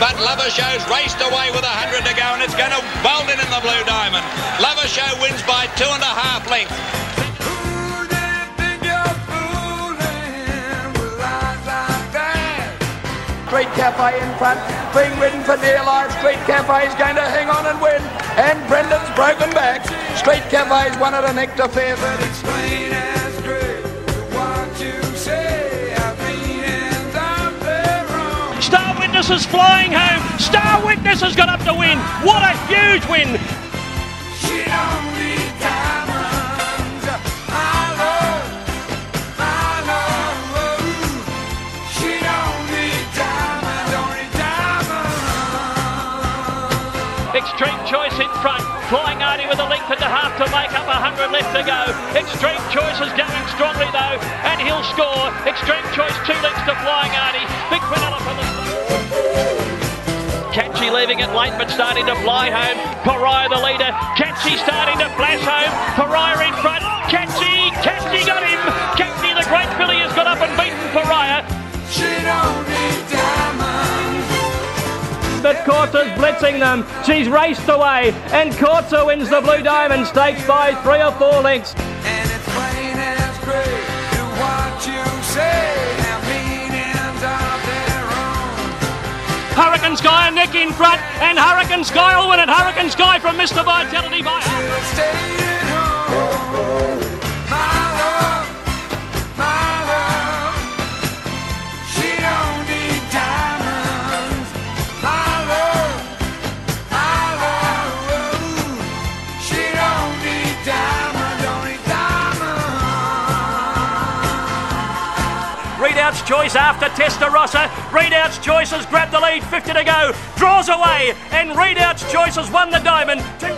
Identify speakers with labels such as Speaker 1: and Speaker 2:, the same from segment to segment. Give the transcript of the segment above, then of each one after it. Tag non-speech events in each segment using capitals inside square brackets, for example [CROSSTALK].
Speaker 1: but Lover Show's raced away with a hundred to go, and it's going to bolt in in the Blue Diamond. Lover Show wins by two and a half lengths.
Speaker 2: Street Cafe in front, being ridden for dear life. Street Cafe is going to hang on and win. And Brendan's broken back. Street Cafe's won at a nectar fair,
Speaker 3: Witness is flying home. Star Witness has got up to win. What a huge win.
Speaker 2: She don't need diamonds. I love, I love. She don't need diamonds, only diamonds.
Speaker 3: Extreme Choice in front. Flying Artie with a length and a half to make up a hundred left to go. Extreme Choice is going strongly though, and he'll score. Extreme Choice two lengths to Flying Artie. Big Quinella from the Catchy leaving it late but starting to fly home. Pariah the leader. Catchy starting to flash home. Pariah in front. Catchy, Catchy got him. Catchy the great filly has got up and beaten Pariah.
Speaker 2: She don't need.
Speaker 3: But Corta's blitzing them. She's raced away, and Corta wins the Blue Diamond Stakes by three or four lengths.
Speaker 2: And it's plain as great. Do what you say.
Speaker 3: Hurricane Sky and Nick in front, and Hurricane Sky will win it. Hurricane Sky from Mr. Vitality by. Redoute's Choice after Testarossa. Redoute's Choice has grabbed the lead, 50 to go. Draws away, and Redoute's Choice has won the diamond. Here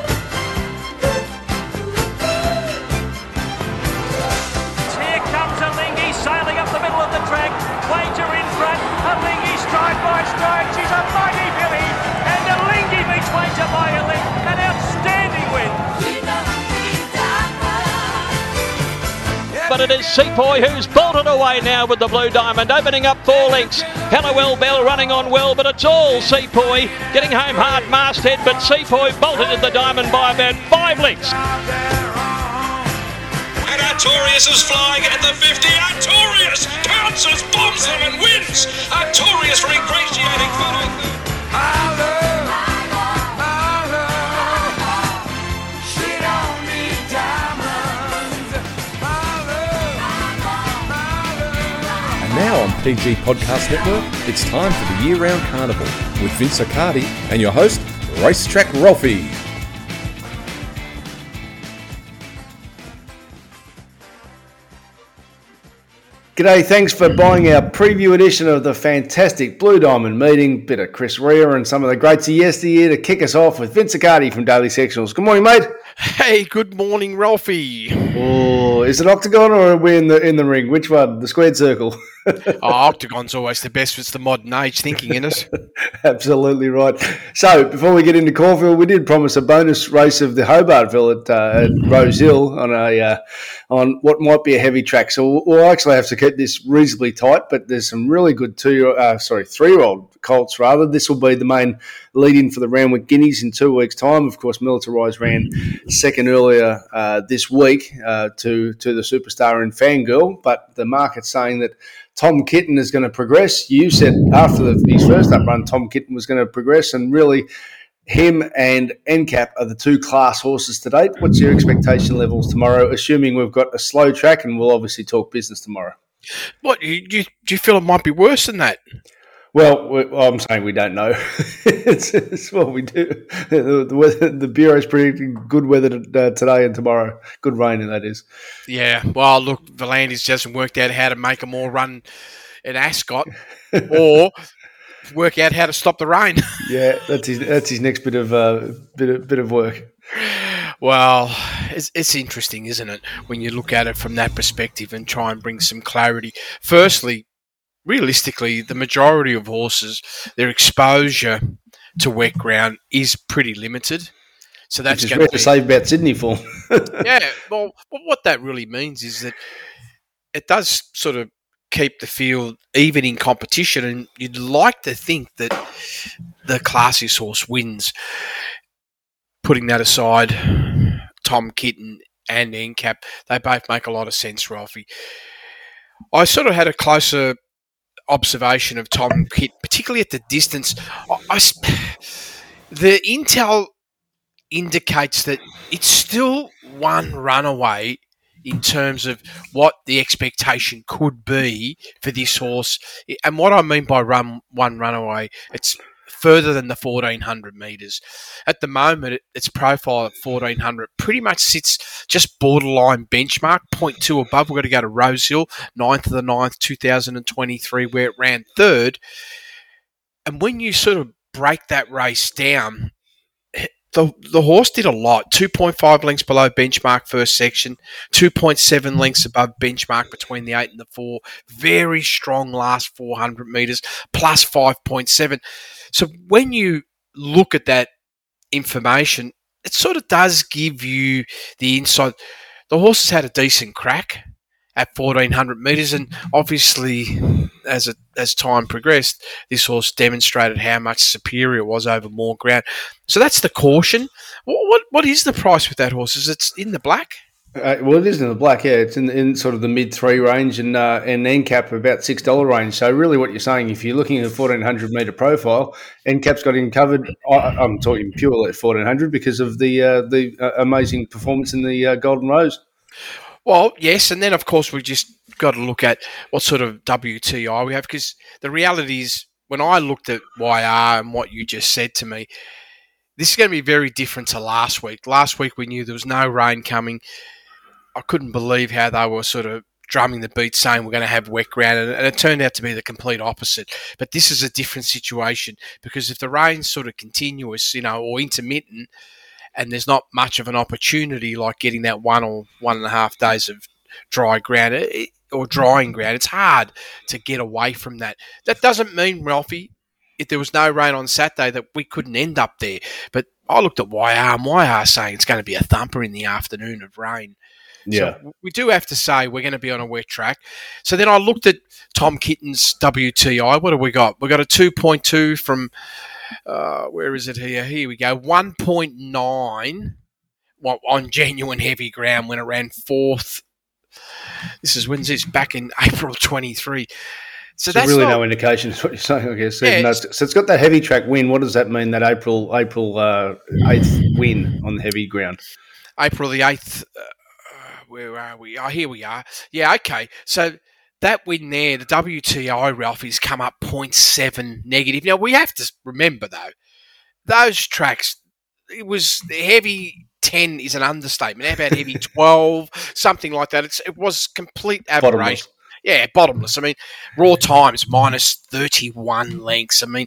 Speaker 3: comes Alinghi sailing up the middle of the track. Wager in front. Alinghi stride by stride. She's a mighty filly. And a Lingy beats Wager by But it is Sepoy who's bolted away now with the Blue Diamond, opening up four lengths. Hallowell Belle running on well, but it's all Sepoy getting home hard masthead. But Sepoy bolted at the Diamond by about five lengths.
Speaker 1: And Artorius is flying at the 50. Artorius pounces, bombs them, and wins. Artorius for ingratiating photo.
Speaker 4: Now on PG Podcast Network, it's time for the year round carnival with Vince Accardi and your host, Racetrack Ralphy.
Speaker 5: G'day, thanks for buying our preview edition of the fantastic Blue Diamond meeting. Bit of Chris Rea and some of the greats of yesteryear to kick us off with Vince Accardi from Daily Sectionals. Good morning, mate.
Speaker 6: Hey, good morning, Ralphie.
Speaker 5: Oh, is it octagon or are we in the in the ring? Which one? The squared circle. [LAUGHS]
Speaker 6: Oh, Octagon's always the best. It's the modern age thinking in it. [LAUGHS]
Speaker 5: Absolutely right. So, before we get into Caulfield, we did promise a bonus race of the Hobartville at, uh, at Rosehill on a uh, on what might be a heavy track. So we'll, we'll actually have to keep this reasonably tight. But there's some really good two uh, sorry three year old colts rather. This will be the main lead in for the Randwick Guineas in two weeks' time. Of course, Militarized ran second earlier uh, this week uh, to to the superstar in Fangirl, but the market's saying that. Tom Kitten is going to progress. You said after the, his first up run, Tom Kitten was going to progress, and really, him and NCAP are the two class horses to date. What's your expectation levels tomorrow, assuming we've got a slow track, and we'll obviously talk business tomorrow?
Speaker 6: What you, you, do you feel it might be worse than that?
Speaker 5: Well, we- I'm saying we don't know. [LAUGHS] it's, it's what we do. The, the, weather, the bureau's predicting good weather to, uh, today and tomorrow. Good rain, and that is.
Speaker 6: Yeah. Well, look, V'landys hasn't worked out how to make them all run at Ascot, [LAUGHS] or work out how to stop the rain. [LAUGHS]
Speaker 5: Yeah, that's his. That's his next bit of uh, bit of bit of work.
Speaker 6: Well, it's, it's interesting, isn't it, when you look at it from that perspective and try and bring some clarity. Firstly, realistically, the majority of horses, their exposure to wet ground is pretty limited. So that's
Speaker 5: Which is
Speaker 6: going
Speaker 5: rare
Speaker 6: to
Speaker 5: say about Sydney for. [LAUGHS]
Speaker 6: yeah. Well, well, what that really means is that it does sort of keep the field even in competition, and you'd like to think that the classiest horse wins. Putting that aside, Tom Kitten and NCAP, they both make a lot of sense, Ralphie. I sort of had a closer observation of Tom Kitten, particularly at the distance. I, I, the intel indicates that it's still one runaway in terms of what the expectation could be for this horse. And what I mean by run one runaway, it's further than the 1400 metres. At the moment, its profile at 1400 pretty much sits just borderline benchmark, 0.2 above. We've got to go to Rosehill, 9th of the 9th, 2023, where it ran third. And when you sort of break that race down, the, the horse did a lot. 2.5 lengths below benchmark first section 2.7 lengths above benchmark between the 8 and the 4 very strong last 400 meters plus 5.7 so when you look at that information it sort of does give you the insight. The horse has had a decent crack at 1400 meters and obviously as it, as time progressed this horse demonstrated how much superior it was over more ground so that's the caution what what, what is the price with that horse is it in the black
Speaker 5: uh, well, it is in the black, yeah. It's in, in sort of the mid three range and uh, and NCAP about six dollar range. So really, what you're saying, if you're looking at a fourteen hundred meter profile, NCAP's got in covered. I, am talking purely at fourteen hundred because of the uh, the uh, amazing performance in the uh, Golden Rose.
Speaker 6: Well, yes, and then of course we just got to look at what sort of WTI we have because the reality is when I looked at YR and what you just said to me, this is going to be very different to last week. Last week we knew there was no rain coming. I couldn't believe how they were sort of drumming the beat saying we're going to have wet ground and, it turned out to be the complete opposite but this is a different situation because if the rain's sort of continuous you know or intermittent and there's not much of an opportunity like getting that one or one and a half days of dry ground eh, or drying ground. It's hard to get away from that. That doesn't mean, Ralphie, if there was no rain on Saturday, that we couldn't end up there. But I looked at YR and YR saying it's going to be a thumper in the afternoon of rain.
Speaker 5: Yeah.
Speaker 6: So we do have to say we're going to be on a wet track. So then I looked at Tom Kitten's WTI. What have we got? We've got a 2.2 from uh, where is it here? Here we go. 1.9 well, on genuine heavy ground when it ran fourth. This is when's this? Back in April 23.
Speaker 5: So, so that's really not, no indication is what you're saying, I guess. Yeah, no, so it's got that heavy track win. What does that mean? That April April uh, eighth win on the heavy ground.
Speaker 6: April the eighth. Uh, where are we? Oh, here we are. Yeah, okay. So that win there, the WTI Ralphie's come up 0.7 negative. Now we have to remember though, those tracks, it was heavy 10 is an understatement. How about heavy [LAUGHS] 12, something like that? It's, it was complete aberration. Bottomless. Yeah, bottomless. I mean, raw times minus 31 lengths. I mean,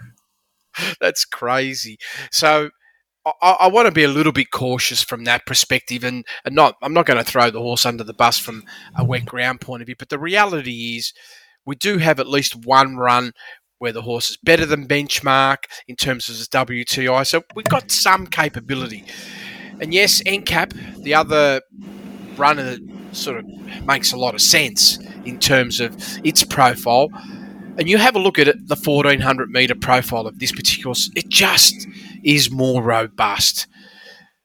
Speaker 6: [LAUGHS] that's crazy. So I, I, want to be a little bit cautious from that perspective, and, and not I'm not going to throw the horse under the bus from a wet ground point of view. But the reality is, we do have at least one run where the horse is better than benchmark in terms of his WTI, so we've got some capability. And yes, NCAP, the other runner that sort of makes a lot of sense in terms of its profile. And you have a look at it, the 1400 meter profile of this particular, it just is more robust.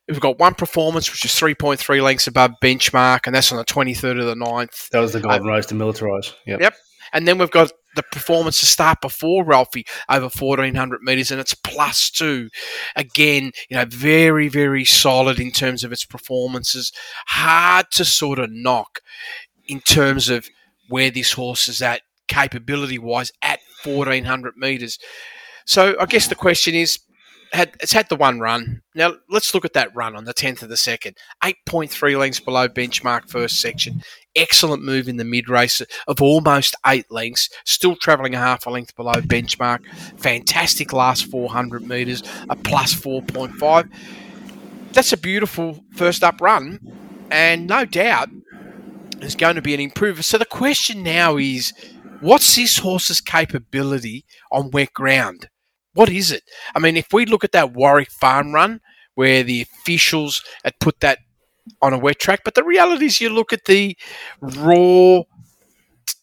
Speaker 6: We've got one performance, which is 3.3 lengths above benchmark, and that's on the 23rd of the 9th.
Speaker 5: That was the Golden uh, Rose to militarise. Yep.
Speaker 6: Yep. And then we've got the performance to start before Ralphie over 1400 metres, and it's plus two. Again, you know, very, very solid in terms of its performances. Hard to sort of knock in terms of where this horse is at capability wise at 1400 metres. So I guess the question is had it's had the one run. Now let's look at that run on the tenth of the second. Eight point three lengths below benchmark first section. Excellent move in the mid race of almost eight lengths. Still travelling a half a length below benchmark. Fantastic last four hundred metres. A plus four point five. That's a beautiful first up run, and no doubt is going to be an improver. So the question now is, what's this horse's capability on wet ground? what is it? I mean, if we look at that Warwick Farm run where the officials had put that on a wet track, but the reality is you look at the raw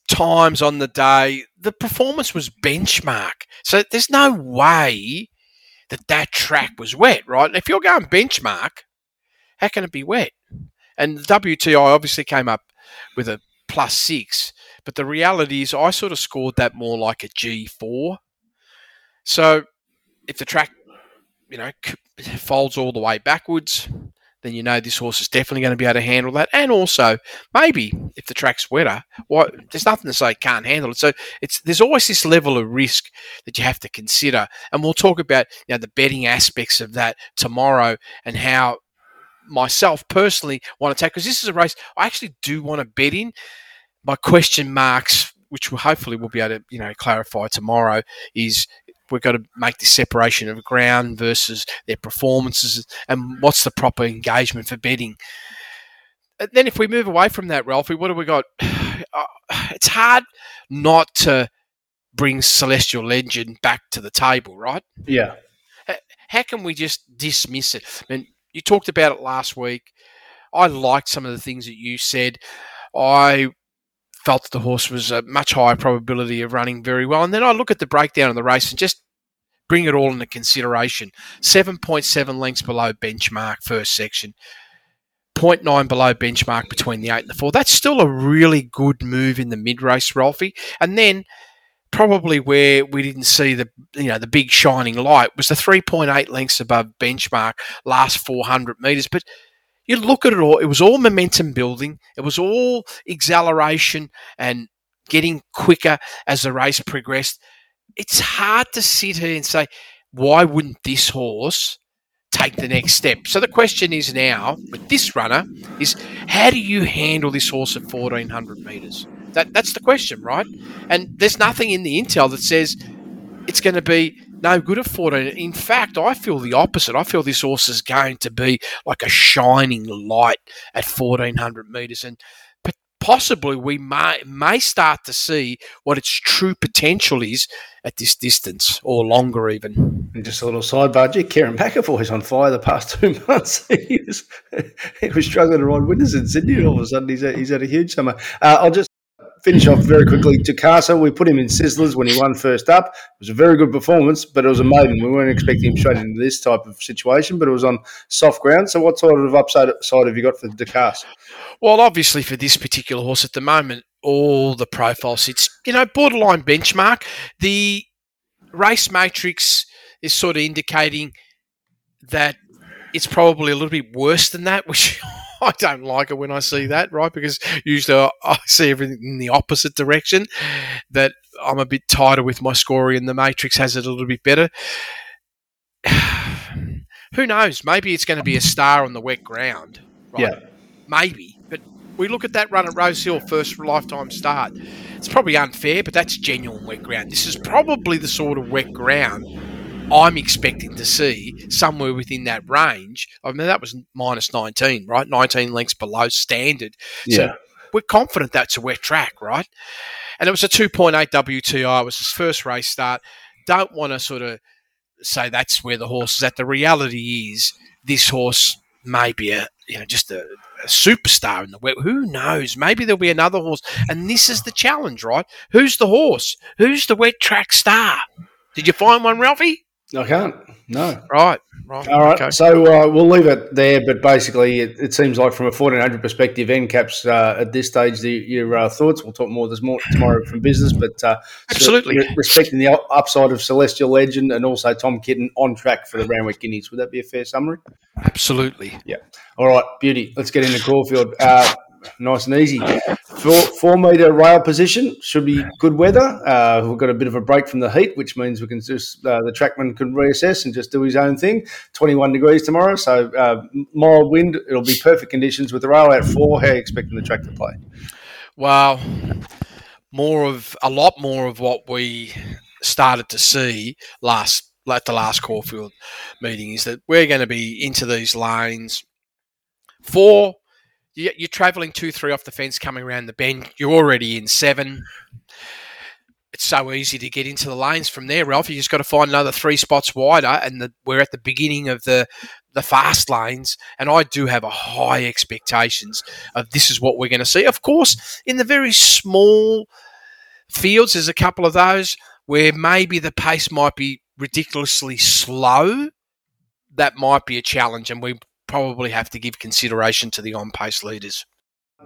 Speaker 6: times on the day, the performance was benchmark. So there's no way that that track was wet, right? If you're going benchmark, how can it be wet? And the WTI obviously came up with a plus six, but the reality is I sort of scored that more like a G4. So if the track, you know, folds all the way backwards, then you know this horse is definitely going to be able to handle that. And also, maybe if the track's wetter, well, there's nothing to say can't handle it. So it's there's always this level of risk that you have to consider. And we'll talk about you know the betting aspects of that tomorrow and how myself personally want to take because this is a race I actually do want to bet in. My question marks, which will hopefully we'll be able to you know clarify tomorrow, is we've got to make the separation of ground versus their performances and what's the proper engagement for betting. And then if we move away from that, Ralphie, what have we got? [SIGHS] Uh, it's hard not to bring Celestial Legend back to the table, right?
Speaker 5: Yeah.
Speaker 6: How can we just dismiss it? I mean, you talked about it last week. I liked some of the things that you said. I felt that the horse was a much higher probability of running very well. And then I look at the breakdown of the race and just bring it all into consideration. 7.7 lengths below benchmark first section. 0.9 below benchmark between the 8 and the 4. That's still a really good move in the mid-race, Ralphie. And then probably where we didn't see the you know the big shining light was the 3.8 lengths above benchmark last 400 meters but you look at it all, it was all momentum building. It was all exhilaration and getting quicker as the race progressed. It's hard to sit here and say, why wouldn't this horse take the next step? So the question is now, with this runner, is how do you handle this horse at 1400 metres? That, that's the question, right? And there's nothing in the intel that says it's going to be no good at 14. In fact, I feel the opposite. I feel this horse is going to be like a shining light at 1400 metres. And possibly we may, may start to see what its true potential is at this distance or longer even.
Speaker 5: And just a little sidebar, Gee, Kerrin McEvoy's on fire the past two [LAUGHS] months. he, was, [LAUGHS] he was struggling to ride winners in Sydney. All of a sudden, he's, he's had a huge summer. Uh, I'll just finish off very quickly. Takasa, we put him in Sizzlers when he won first up. It was a very good performance, but it was a maiden. We weren't expecting him straight into this type of situation, but it was on soft ground. So, what sort of upside side have you got for Takasa?
Speaker 6: Well, obviously, for this particular horse at the moment, all the profile sits, you know, borderline benchmark. The race matrix is sort of indicating that it's probably a little bit worse than that, [LAUGHS] which I don't like it when I see that, right? Because usually I, see everything in the opposite direction. That I'm a bit tighter with my scoring, and the Matrix has it a little bit better. [SIGHS] Who knows? Maybe it's going to be a star on the wet ground. Right?
Speaker 5: Yeah.
Speaker 6: Maybe. But we look at that run at Rosehill, first lifetime start. It's probably unfair, but that's genuine wet ground. This is probably the sort of wet ground I'm expecting to see somewhere within that range. I mean, that was minus 19, right? 19 lengths below standard.
Speaker 5: Yeah.
Speaker 6: So we're confident that's a wet track, right? And it was a 2.8 WTI. It was his first race start. Don't want to sort of say that's where the horse is at. The reality is this horse may be a, you know, just a, a superstar in the wet. Who knows? Maybe there'll be another horse. And this is the challenge, right? Who's the horse? Who's the wet track star? Did you find one, Ralphie?
Speaker 5: I can't. No.
Speaker 6: Right. Right.
Speaker 5: All right.
Speaker 6: Okay.
Speaker 5: So uh, we'll leave it there. But basically, it, it seems like from a 1400 perspective, NCAPs uh, at this stage, the, your uh, thoughts. We'll talk more this more tomorrow from business. But uh,
Speaker 6: Absolutely.
Speaker 5: so respecting the upside of Celestial Legend and also Tom Kitten on track for the Randwick Guineas. Would that be a fair summary?
Speaker 6: Absolutely.
Speaker 5: Yeah. All right. Beauty. Let's get into Caulfield. Nice and easy. Four, four metre rail position should be good weather. Uh, we've got a bit of a break from the heat, which means we can just uh, the trackman can reassess and just do his own thing. Twenty one degrees tomorrow, so uh, mild wind. It'll be perfect conditions with the rail out four. How are you expecting the track to play?
Speaker 6: Well, more of a lot more of what we started to see last at the last Caulfield meeting is that we're going to be into these lanes. Four you're traveling two, three off the fence, coming around the bend. You're already in seven. It's so easy to get into the lanes from there, Ralph. You just got to find another three spots wider, and the, we're at the beginning of the the fast lanes. And I do have a high expectations of this is what we're going to see. Of course, in the very small fields, there's a couple of those where maybe the pace might be ridiculously slow. That might be a challenge, and we probably have to give consideration to the on pace leaders.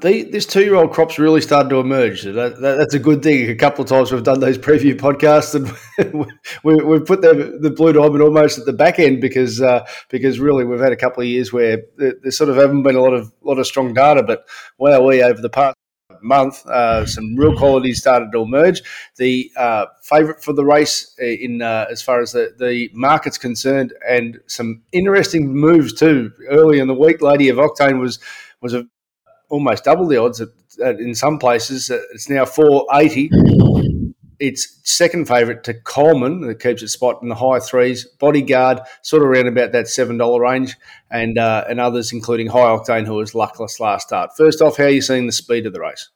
Speaker 5: The, this two-year-old crop's really started to emerge. That, that, that's a good thing. A couple of times we've done those preview podcasts, and [LAUGHS] we, have put the, the blue diamond almost at the back end because uh, because really we've had a couple of years where there, there, sort of haven't been a lot of lot of strong data. But wow, we over the past month, uh, some real qualities started to emerge. The uh, favourite for the race in uh, as far as the, the market's concerned, and some interesting moves too. Early in the week, Lady of Octane was was a almost double the odds at, at, in some places. Uh, it's now 480. It's second favourite to Coleman, that keeps its spot in the high threes. Bodyguard, sort of around about that $7 range, and uh, and others, including High Octane, who was luckless last start. First off, how are you seeing the speed of the race?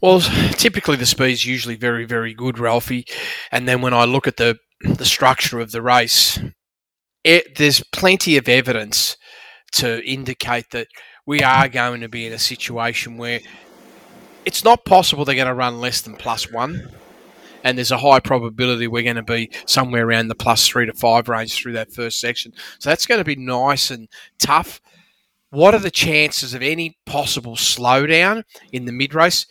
Speaker 6: Well, typically the speed's usually very, very good, Ralphie. And then when I look at the the structure of the race, it, there's plenty of evidence to indicate that we are going to be in a situation where it's not possible they're going to run less than plus one. And there's a high probability we're going to be somewhere around the plus three to five range through that first section. So that's going to be nice and tough. What are the chances of any possible slowdown in the mid race?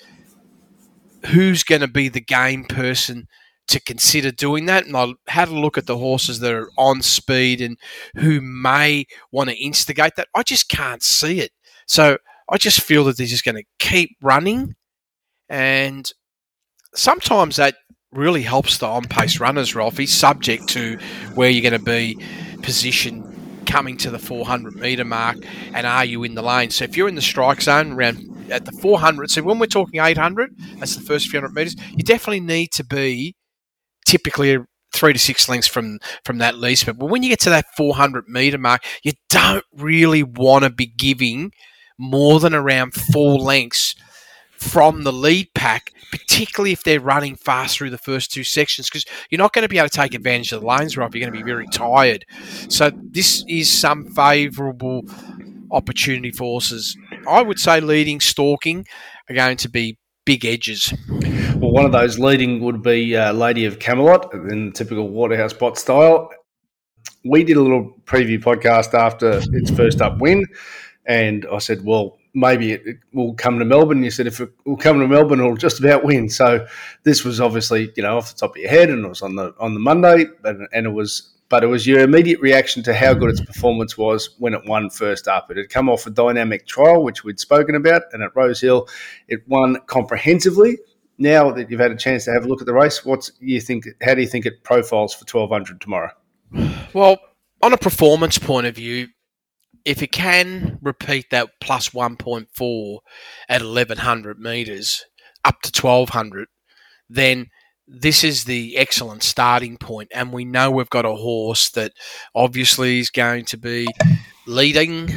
Speaker 6: Who's going to be the game person to consider doing that. And I had a look at the horses that are on speed and who may want to instigate that. I just can't see it. So I just feel that they're just going to keep running. And sometimes that really helps the on pace runners, Ralphie, subject to where you're going to be positioned coming to the 400 metre mark and are you in the lane. So if you're in the strike zone around at the 400, so when we're talking 800, that's the first few hundred metres, you definitely need to be typically three to six lengths from from that lease. But when you get to that 400 metre mark, you don't really want to be giving more than around four lengths from the lead pack, particularly if they're running fast through the first two sections, because you're not going to be able to take advantage of the lanes, Rob. You're going to be very tired. So this is some favourable opportunity for horses. I would say leading, stalking are going to be big edges.
Speaker 5: Well, one of those leading would be uh, Lady of Camelot in typical Waterhouse bot style. We did a little preview podcast after its first up win. And I said, well, maybe it, will come to Melbourne. You said, if it will come to Melbourne, it'll just about win. So this was obviously, you know, off the top of your head, and it was on the on the Monday, and, and it was, but it was your immediate reaction to how good its performance was when it won first up. It had come off a dynamic trial, which we'd spoken about, and at Rosehill, it won comprehensively. Now that you've had a chance to have a look at the race, what's you think? How do you think it profiles for twelve hundred tomorrow?
Speaker 6: Well, on a performance point of view, if it can repeat that plus 1.4 at 1100 meters up to 1200, then this is the excellent starting point, and we know we've got a horse that obviously is going to be leading.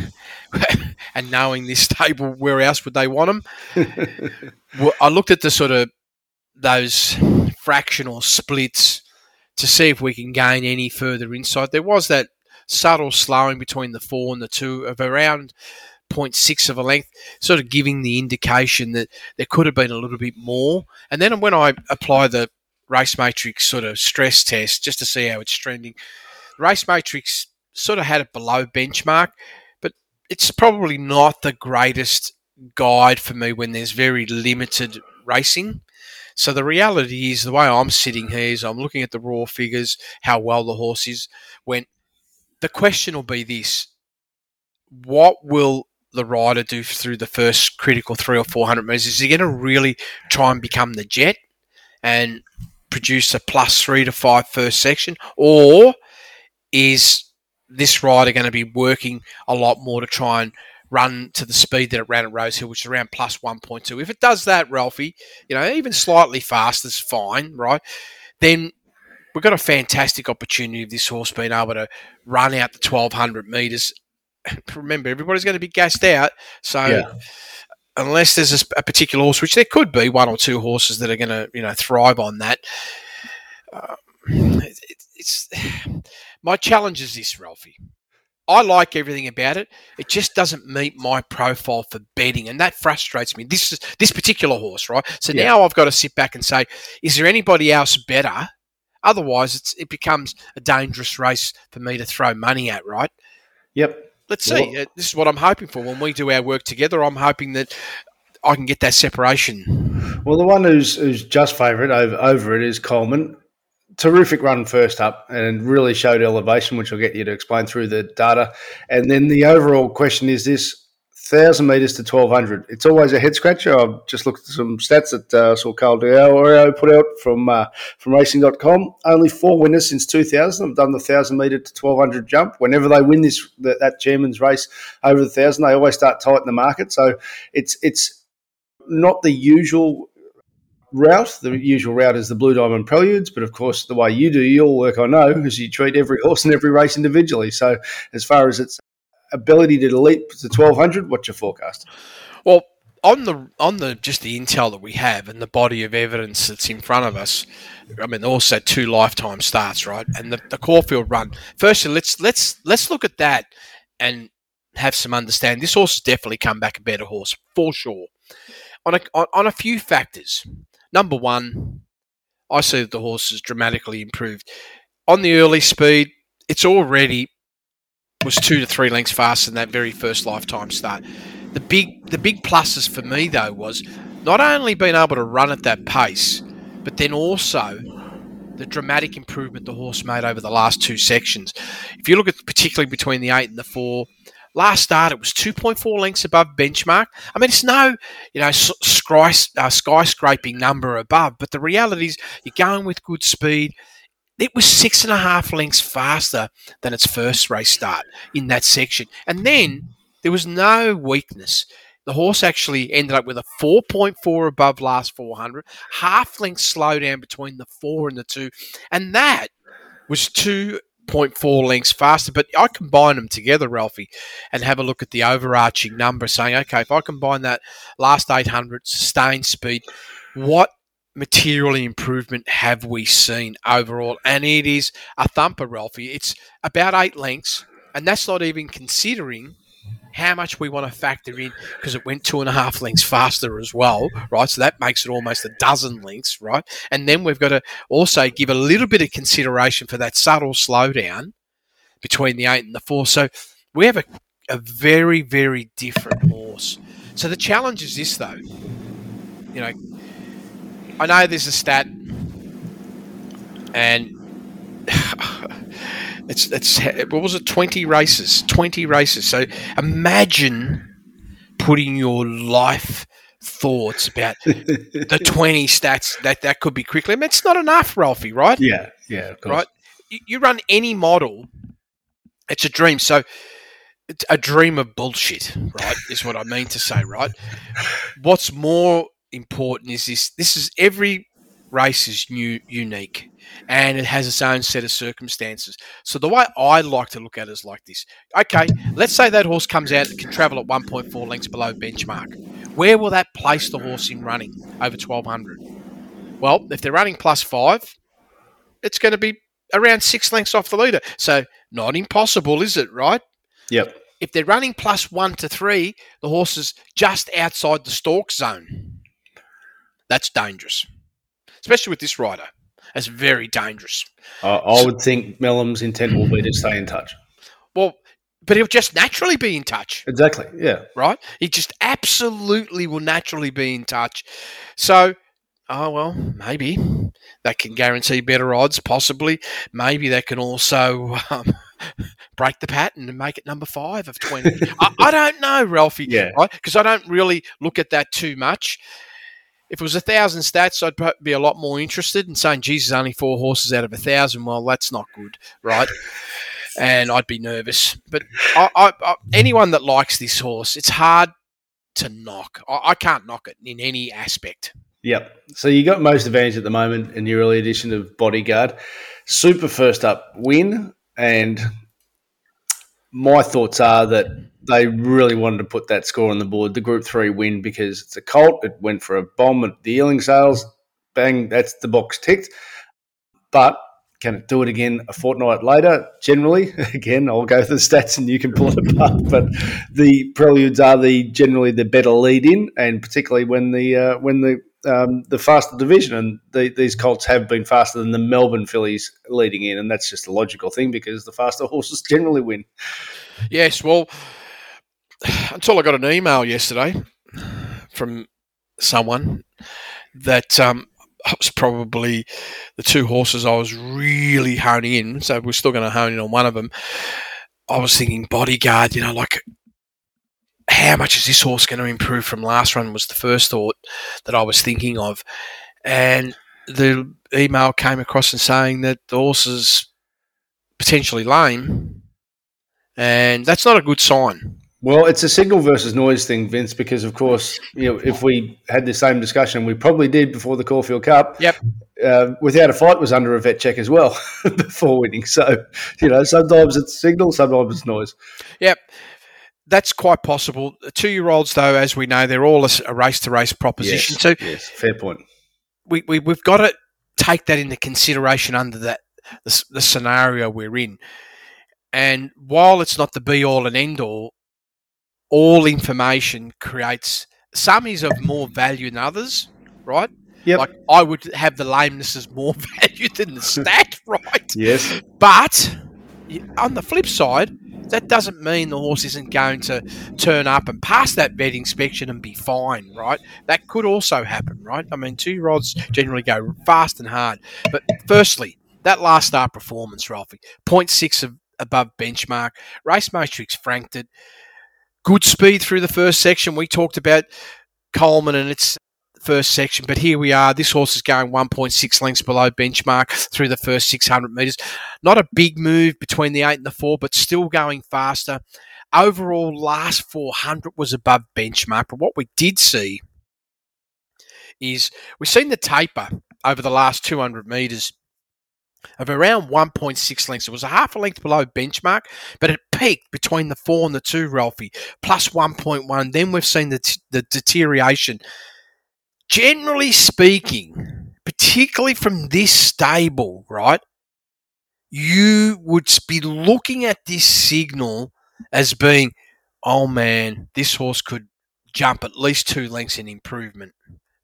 Speaker 6: [LAUGHS] and knowing this table, where else would they want them? [LAUGHS] well, I looked at the sort of those fractional splits to see if we can gain any further insight. There was that subtle slowing between the four and the two of around 0.6 of a length, sort of giving the indication that there could have been a little bit more. And then when I apply the race matrix sort of stress test just to see how it's trending, race matrix sort of had it below benchmark, but it's probably not the greatest guide for me when there's very limited racing. So the reality is, the way I'm sitting here is I'm looking at the raw figures, how well the horse is went the question will be this what will the rider do through the first critical three or four hundred meters? Is he going to really try and become the jet and produce a plus three to five first section, or is this rider going to be working a lot more to try and run to the speed that it ran at Rosehill, which is around plus 1.2. If it does that, Ralphie, you know, even slightly fast is fine, right? Then we've got a fantastic opportunity of this horse being able to run out the 1200 metres. [LAUGHS] Remember, everybody's going to be gassed out. So, yeah. unless there's a, a, particular horse, which there could be one or two horses that are going to, you know, thrive on that. Uh, it, it's [SIGHS] my challenge is this, Ralphie. I like everything about it. It just doesn't meet my profile for betting, and that frustrates me. This is this particular horse, right? So
Speaker 5: Yeah.
Speaker 6: now I've got to sit back and say, is there anybody else better? Otherwise, it's, it becomes a dangerous race for me to throw money at, right?
Speaker 5: Yep.
Speaker 6: Let's see.
Speaker 5: Well-
Speaker 6: Uh, this is what I'm hoping for when we do our work together. I'm hoping that I can get that separation.
Speaker 5: Well, the one who's who's just favourite over, over it is Coleman. Terrific run first up and really showed elevation, which I'll get you to explain through the data. And then the overall question is this: thousand meters to twelve hundred. It's always a head scratcher. I've just looked at some stats that uh, saw Carl Diao put out from uh, from Racing.com. Only four winners since two thousand have done the thousand meter to twelve hundred jump. Whenever they win this that, that chairman's race over the thousand, they always start tight in the market. So it's it's not the usual route. The usual route is the Blue Diamond Preludes, but of course, the way you do your work, I know, is you treat every horse and every race individually. So, as far as its ability to leap to twelve hundred, what's your forecast?
Speaker 6: Well, on the on the just the intel that we have and the body of evidence that's in front of us, I mean, also two lifetime starts, right? And the, the Caulfield run. Firstly, let's let's let's look at that and have some understanding. This horse has definitely come back a better horse for sure. On a on, on a few factors. Number one, I see that the horse has dramatically improved. On the early speed, it's already was two to three lengths faster than that very first lifetime start. The big the big pluses for me though was not only being able to run at that pace, but then also the dramatic improvement the horse made over the last two sections. If you look at particularly between the eight and the four, last start it was 2.4 lengths above benchmark. I mean, it's no you know uh, skyscraping number above, but the reality is you're going with good speed. It was six and a half lengths faster than its first race start in that section, and then there was no weakness. The horse actually ended up with a 4.4 above last 400, half length slowdown between the four and the two, and that was 2.4 lengths faster. But I combine them together, Ralphie, and have a look at the overarching number, saying, okay, if I combine that last 800 sustained speed, what materially improvement have we seen overall? And it is a thumper, Ralphie. It's about eight lengths, and that's not even considering how much we want to factor in because it went two and a half lengths faster as well, right? So that makes it almost a dozen lengths, right? And then we've got to also give a little bit of consideration for that subtle slowdown between the eight and the four. So we have a, a very, very different horse. So the challenge is this, though. You know, I know there's a stat, and [SIGHS] it's it's what was it? Twenty races, twenty races. So imagine putting your life thoughts about the [LAUGHS] twenty stats that that could be quickly. I mean, it's not enough, Ralphie, right?
Speaker 5: Yeah, yeah, of course.
Speaker 6: Right. You, you run any model, it's a dream. So it's a dream of bullshit, right? is what I mean to say, right? [LAUGHS] What's more important is this: this is every race is new, unique, and it has its own set of circumstances. So the way I like to look at it is like this: okay, let's say that horse comes out and can travel at 1.4 lengths below benchmark. Where will that place the horse in running over 1200? Well, if they're running plus five, it's going to be around six lengths off the leader. So not impossible, is it? Right?
Speaker 5: Yep.
Speaker 6: If they're running plus one to three, the horse is just outside the stalk zone. That's dangerous, especially with this rider. That's very dangerous.
Speaker 5: I, I would think Mellum's intent will be to stay in touch.
Speaker 6: Well, but he'll just naturally be in touch,
Speaker 5: Exactly. Yeah.
Speaker 6: right? He just absolutely will naturally be in touch. So, oh well, maybe that can guarantee better odds. Possibly, maybe that can also um, [LAUGHS] break the pattern and make it number five of twenty. [LAUGHS] I, I don't know, Ralphie.
Speaker 5: Yeah.
Speaker 6: right? Because I don't really look at that too much. If it was a thousand stats, I'd be a lot more interested in saying, "Jesus, only four horses out of a thousand. Well, that's not good, right?" [LAUGHS] and I'd be nervous. But I, I, I, anyone that likes this horse, it's hard to knock. I, I can't knock it in any aspect.
Speaker 5: Yep. So you got most advantage at the moment in your early edition of Bodyguard. Super first up win. And my thoughts are that they really wanted to put that score on the board, the Group 3 win, because it's a Colt. It went for a bomb at the Inglis sales. Bang, that's the box ticked. But can it do it again a fortnight later? Generally, [LAUGHS] again, I'll go through the stats and you can pull it apart. But the preludes are the generally the better lead in, and particularly when the uh, when the um, the faster division, and the, these colts have been faster than the Melbourne fillies leading in, and that's just a logical thing because the faster [LAUGHS] horses generally win.
Speaker 6: Yes, well, until I got an email yesterday from someone that um, was probably the two horses I was really honing in. So we're still going to hone in on one of them. I was thinking bodyguard, you know, like how much is this horse going to improve from last run was the first thought that I was thinking of. And the email came across and saying that the horse is potentially lame. And that's not a good sign.
Speaker 5: Well, it's a signal versus noise thing, Vince, because of course, you know, if we had the same discussion, we probably did before the Caulfield Cup.
Speaker 6: Yep.
Speaker 5: Uh, without a fight was under a vet check as well [LAUGHS] before winning. So, you know, sometimes it's signal, sometimes it's noise.
Speaker 6: Yep. That's quite possible. Two year olds, though, as we know, they're all a race to race proposition.
Speaker 5: Yes,
Speaker 6: so,
Speaker 5: yes, fair point.
Speaker 6: We, we, we've got to take that into consideration under that the, the scenario we're in. And while it's not the be all and end all, all information creates some is of more value than others, right?
Speaker 5: Yep.
Speaker 6: Like I would have the lameness as more [LAUGHS] value than the [LAUGHS] stat, right?
Speaker 5: Yes.
Speaker 6: But on the flip side, that doesn't mean the horse isn't going to turn up and pass that vet inspection and be fine, right? That could also happen, right? I mean, two rods generally go fast and hard. But firstly, that last start performance, Ralphie, 0.6 of, above benchmark. Race Matrix franked it good speed through the first section. We talked about Coleman and its first section, but here we are. This horse is going 1.6 lengths below benchmark through the first 600 metres. Not a big move between the 8 and the 4, but still going faster. Overall, last 400 was above benchmark, but what we did see is we've seen the taper over the last 200 metres of around 1.6 lengths. It was a half a length below benchmark, but it peaked between the four and the two, Ralphie, plus 1.1. Then we've seen the, t- the deterioration. Generally speaking, particularly from this stable, right, you would be looking at this signal as being, oh man, this horse could jump at least two lengths in improvement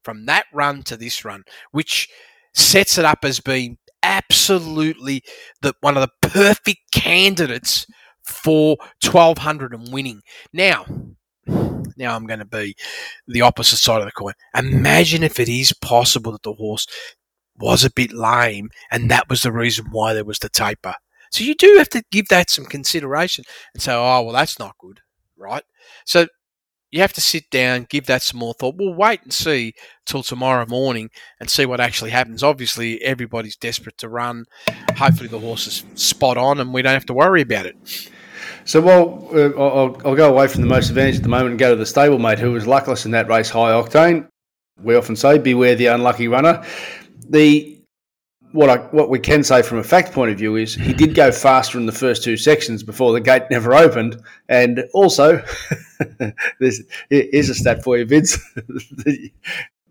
Speaker 6: from that run to this run, which sets it up as being absolutely the one of the perfect candidates for 1200 and winning. Now, now I'm going to be the opposite side of the coin. Imagine if it is possible that the horse was a bit lame and that was the reason why there was the taper. So you do have to give that some consideration and say, oh, well, that's not good, right? So you have to sit down, give that some more thought. We'll wait and see till tomorrow morning and see what actually happens. Obviously, everybody's desperate to run. Hopefully, the horse is spot on and we don't have to worry about it.
Speaker 5: So, well, uh, I'll, I'll, go away from the most advantage at the moment and go to the stablemate who was luckless in that race, high octane. We often say, beware the unlucky runner. The what I what we can say from a fact point of view is he did go faster in the first two sections before the gate [LAUGHS] never opened, and also [LAUGHS] there's here's a stat for you, Vince. [LAUGHS] the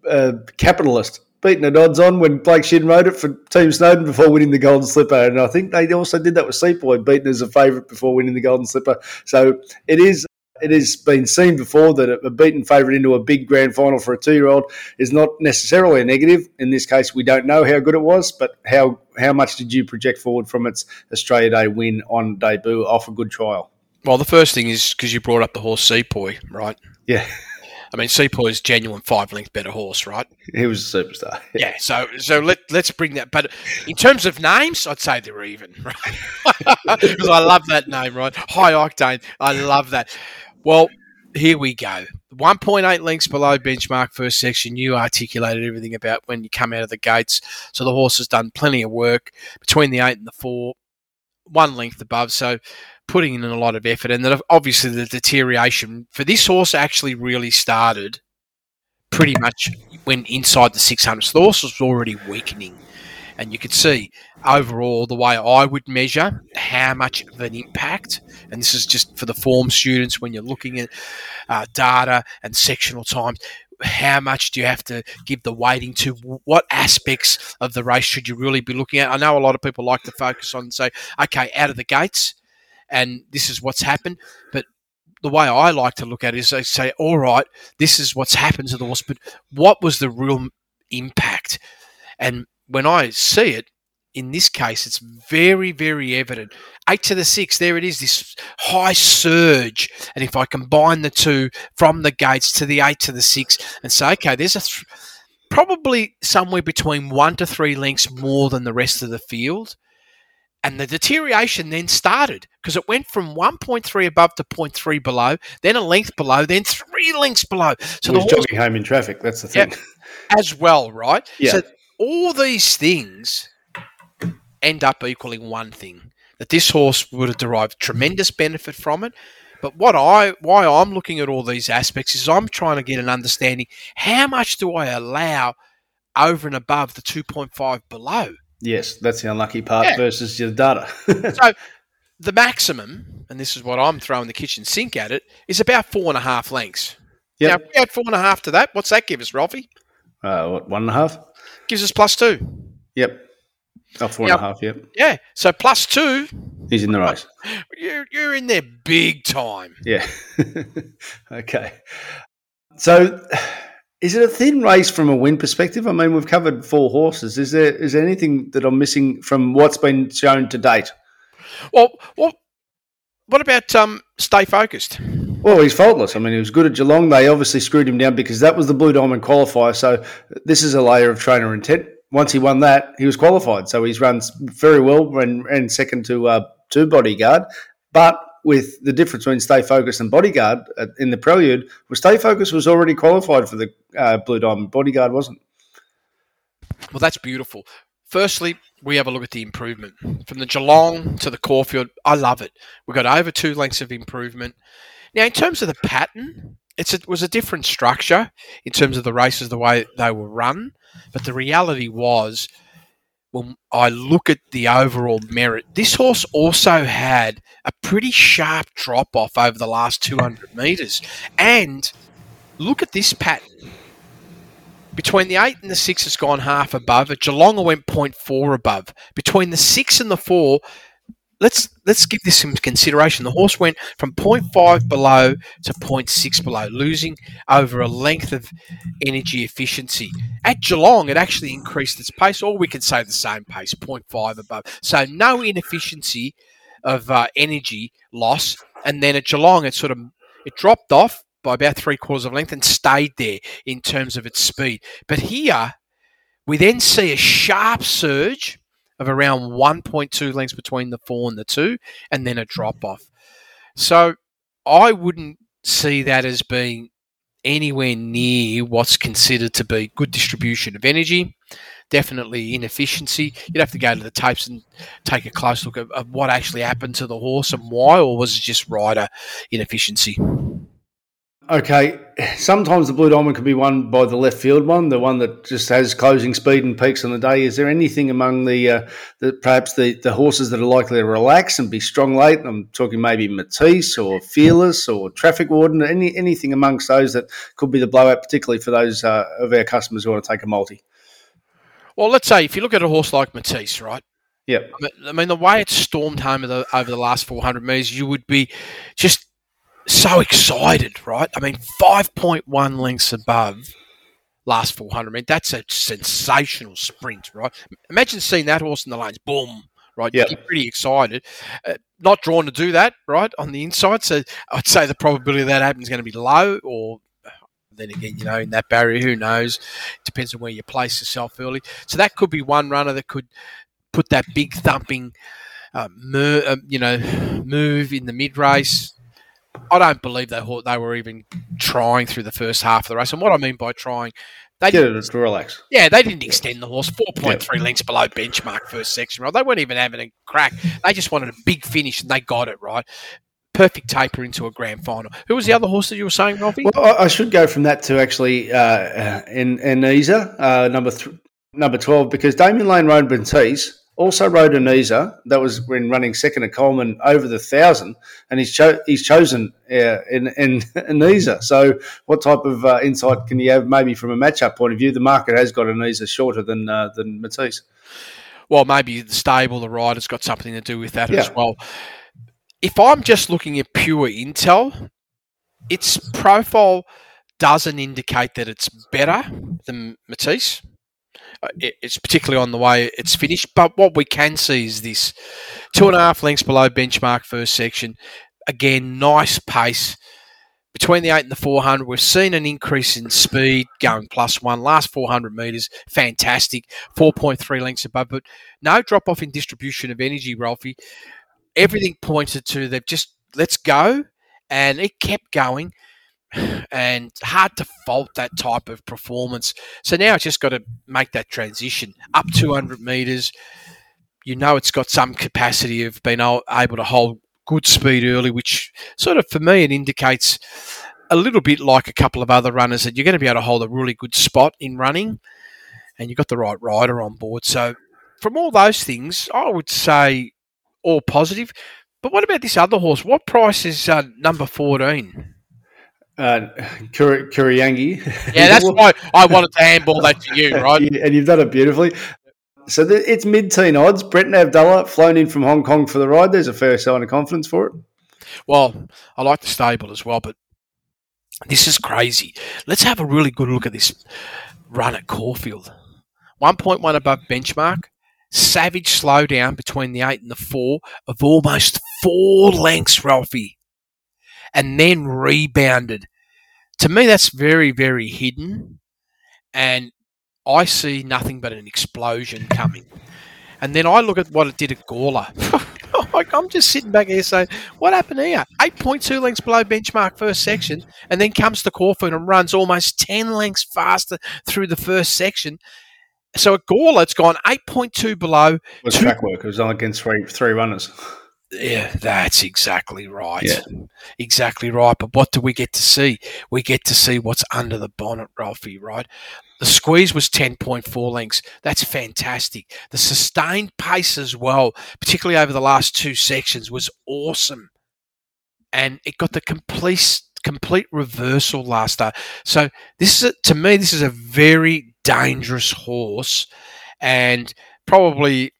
Speaker 5: uh, capitalist beating the odds on when Blake Shinn rode it for Team Snowden before winning the Golden Slipper, and I think they also did that with Sepoy, beaten as a favourite before winning the Golden Slipper. So it is it has been seen before that a beaten favourite into a big grand final for a two-year-old is not necessarily a negative. In this case, we don't know how good it was, but how how much did you project forward from its Australia Day win on debut off a good trial?
Speaker 6: Well, the first thing is because you brought up the horse Sepoy, right?
Speaker 5: Yeah. [LAUGHS]
Speaker 6: I mean, Sepoy is genuine five length better horse, right? [LAUGHS]
Speaker 5: He was a superstar.
Speaker 6: Yeah. [LAUGHS] yeah so so let let's bring that. But in terms of names, I'd say they're even, right? because I love that name, right? High octane. I love that. Well, here we go. 1.8 lengths below benchmark first section. You articulated everything about when you come out of the gates. So the horse has done plenty of work between the eight and the four, one length above. So putting in a lot of effort. And then obviously the deterioration for this horse actually really started pretty much when inside the 600. So the horse was already weakening. And you could see overall the way I would measure how much of an impact, and this is just for the form students when you're looking at uh, data and sectional times, how much do you have to give the weighting to? What aspects of the race should you really be looking at? I know a lot of people like to focus on and say, okay, out of the gates, and this is what's happened. But the way I like to look at it is they say, all right, this is what's happened to the horse, but what was the real impact? And when I see it, in this case, it's very, very evident. Eight to the six, there it is, this high surge. And if I combine the two from the gates to the eight to the six and say, okay, there's a th- probably somewhere between one to three lengths more than the rest of the field. And the deterioration then started because it went from 1.3 above to 0.3 below, then a length below, then three lengths below.
Speaker 5: So the horse, jogging home in traffic. That's the thing.
Speaker 6: Yeah, as well, right?
Speaker 5: Yeah.
Speaker 6: So all these things end up equaling one thing that this horse would have derived tremendous benefit from it. But what I why I'm looking at all these aspects is I'm trying to get an understanding how much do I allow over and above the 2.5 below.
Speaker 5: Yes, that's the unlucky part yeah. versus your data. [LAUGHS]
Speaker 6: so the maximum, and this is what I'm throwing the kitchen sink at it, is about four and a half lengths. Yep. Now, if we add four and a half to that, what's that give us, Ralphie?
Speaker 5: Uh, what, one and a half?
Speaker 6: Gives us plus two.
Speaker 5: Yep. Oh, four now, and a half, yep.
Speaker 6: Yeah. So plus two.
Speaker 5: He's in the race. [LAUGHS]
Speaker 6: You're, you're in there big time.
Speaker 5: Yeah. [LAUGHS] okay. So is it a thin race from a win perspective? I mean, we've covered four horses. Is there is there anything that I'm missing from what's been shown to date?
Speaker 6: Well, well what about um, stay focused?
Speaker 5: Well, he's faultless. I mean, he was good at Geelong. They obviously screwed him down because that was the Blue Diamond qualifier. So this is a layer of trainer intent once he won that, he was qualified. So he's run very well and, and second to uh, to Bodyguard. But with the difference between Stay Focused and Bodyguard uh, in the prelude, well, Stay Focused was already qualified for the uh, Blue Diamond. Bodyguard wasn't.
Speaker 6: Well, that's beautiful. Firstly, we have a look at the improvement from the Geelong to the Caulfield. I love it. We've got over two lengths of improvement. Now, in terms of the pattern, it's a, it was a different structure in terms of the races, the way they were run. But the reality was, when I look at the overall merit, this horse also had a pretty sharp drop off over the last 200 metres. And look at this pattern. Between the 8 and the 6 has gone half above. At Geelong, went 0.4 above. Between the 6 and the 4, let's let's give this some consideration. The horse went from 0.5 below to 0.6 below, losing over a length of energy efficiency. At Geelong, it actually increased its pace, or we could say the same pace, 0.5 above. So no inefficiency of uh, energy loss. And then at Geelong, it sort of it dropped off by about three quarters of length and stayed there in terms of its speed. But here, we then see a sharp surge of around 1.2 lengths between the four and the two, and then a drop off. So I wouldn't see that as being anywhere near what's considered to be good distribution of energy. Definitely inefficiency. You'd have to go to the tapes and take a close look at, at what actually happened to the horse and why, or was it just rider inefficiency?
Speaker 5: Okay, sometimes the Blue Diamond can be won by the left field one, the one that just has closing speed and peaks on the day. Is there anything among the, uh, the perhaps the, the horses that are likely to relax and be strong late? I'm talking maybe Matisse or Fearless or Traffic Warden. Any anything amongst those that could be the blowout, particularly for those uh, of our customers who want to take a multi.
Speaker 6: Well, let's say if you look at a horse like Matisse, right?
Speaker 5: Yeah.
Speaker 6: I mean, the way it's stormed home over the, over the last 400 metres, you would be just so excited, right? I mean, 5.1 lengths above last 400. I mean, that's a sensational sprint, right? Imagine seeing that horse in the lanes, boom, right?
Speaker 5: Yep.
Speaker 6: You're pretty excited. Uh, not drawn to do that, right, on the inside. So I'd say the probability of that happening is going to be low, or then again, you know, in that barrier, who knows? Depends on where you place yourself early. So that could be one runner that could put that big thumping, uh, mer- uh, you know, move in the mid race I don't believe they they were even trying through the first half of the race. And what I mean by trying, they
Speaker 5: Get to relax.
Speaker 6: Yeah, they didn't extend the horse. Four point three lengths below benchmark first section. Right, they weren't even having a crack. They just wanted a big finish, and they got it right. Perfect taper into a grand final. Who was the other horse that you were saying, Robbie?
Speaker 5: Well, I should go from that to actually uh, in Anisa, uh, number th- number twelve, because Damian Lane Road Bentese also rode Anisa. That was when running second to Coleman over the thousand, and he's cho- he's chosen uh, in in [LAUGHS] Anisa. So, what type of uh, insight can you have, maybe from a matchup point of view? The market has got Anisa shorter than uh, than Matisse.
Speaker 6: Well, maybe the stable, the rider's got something to do with that
Speaker 5: Yeah.
Speaker 6: as well. If I'm just looking at pure intel, its profile doesn't indicate that it's better than Matisse. It- It's particularly on the way it's finished. But what we can see is this two and a half lengths below benchmark first section. Again, nice pace. Between the 8 and the 400, we've seen an increase in speed going plus one. Last 400 metres, fantastic. 4.3 lengths above, but no drop off in distribution of energy, Ralphie. Everything pointed to they've just let's go, and it kept going. And hard to fault that type of performance. So now it's just got to make that transition up 200 metres. You know, it's got some capacity of being able to hold good speed early, which sort of for me it indicates a little bit like a couple of other runners that you're going to be able to hold a really good spot in running, and you've got the right rider on board. So from all those things, I would say all positive. But what about this other horse? What price is uh, number 14?
Speaker 5: Uh, Kuri- Kuriyangi.
Speaker 6: Yeah, [LAUGHS] that's why I wanted to handball that to you, right? [LAUGHS]
Speaker 5: and you've done it beautifully. So the, it's mid-teen odds. Brett Abdullah flown in from Hong Kong for the ride. There's a fair sign of confidence for it.
Speaker 6: Well, I like the stable as well, but this is crazy. Let's have a really good look at this run at Caulfield. 1.1 above benchmark. Savage slowdown between the 8 and the 4 of almost four lengths, Ralphie. And then rebounded. To me, that's very, very hidden. And I see nothing but an explosion coming. And then I look at what it did at Gawler. [LAUGHS] like I'm just sitting back here saying, what happened here? 8.2 lengths below benchmark first section, and then comes to Caulfield and runs almost 10 lengths faster through the first section. So at Gawler, it's gone 8.2 below.
Speaker 5: It was
Speaker 6: Two-
Speaker 5: track work. It was on against three three runners. [LAUGHS]
Speaker 6: Yeah, that's exactly right.
Speaker 5: Yeah.
Speaker 6: Exactly right. But what do we get to see? We get to see what's under the bonnet, Ralphie, right? The squeeze was 10.4 lengths. That's fantastic. The sustained pace as well, particularly over the last two sections, was awesome. And it got the complete complete reversal last start. So this is a, to me, this is a very dangerous horse, and probably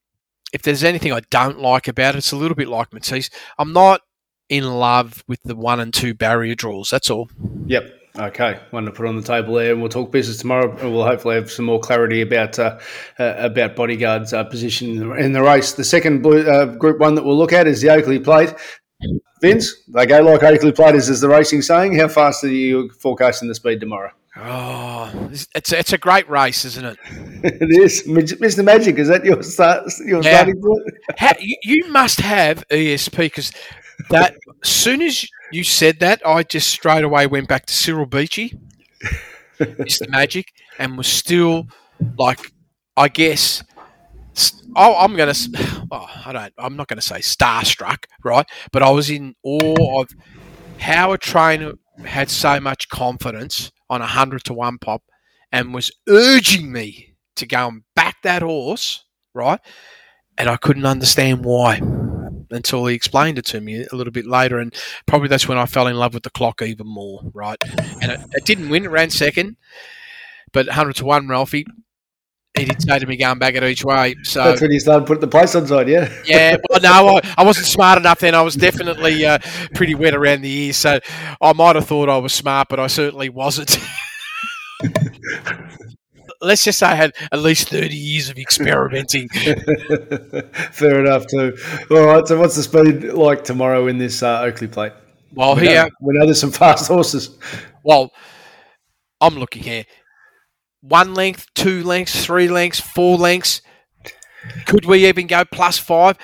Speaker 6: if there's anything I don't like about it, it's a little bit like Matisse. I'm not in love with the one and two barrier draws. That's all.
Speaker 5: Yep. Okay, one to put on the table there, and we'll talk business tomorrow. and We'll hopefully have some more clarity about uh, uh, about bodyguards' uh, position in the, race. The second blue, uh, group one that we'll look at is the Oakleigh Plate. Vince, they go like Oakleigh Platers, is the racing saying. How fast are you forecasting the speed tomorrow?
Speaker 6: Oh, it's it's a, great race, isn't it? [LAUGHS]
Speaker 5: it is, Mr. Magic. Is that your start? Your
Speaker 6: Yeah.
Speaker 5: starting point? [LAUGHS]
Speaker 6: How, you, you must have ESP because that as soon as you said that, I just straight away went back to Cyril Beachy, [LAUGHS] Mr. Magic, and was still like, I guess. Oh, I'm gonna. Oh, [SIGHS] I don't. I'm not gonna say starstruck, right? But I was in awe of how a trainer had so much confidence on a hundred to one pop, and was urging me to go and back that horse, right? And I couldn't understand why until he explained it to me a little bit later, and probably that's when I fell in love with the clock even more, right? And it, it didn't win; it ran second, but hundred to one, Ralphie. He did say to me going back at each way. So
Speaker 5: That's when you started putting the place on side, yeah. [LAUGHS]
Speaker 6: yeah, well, no, I, I wasn't smart enough then. I was definitely uh, pretty wet around the ears, so I might have thought I was smart, but I certainly wasn't. [LAUGHS] Let's just say I had at least 30 years of experimenting. [LAUGHS]
Speaker 5: Fair enough, too. All right. So, what's the speed like tomorrow in this uh, Oakleigh Plate?
Speaker 6: Well,
Speaker 5: We know,
Speaker 6: here,
Speaker 5: we know there's some fast horses.
Speaker 6: well, I'm looking here. One length, two lengths, three lengths, four lengths. Could we even go plus five?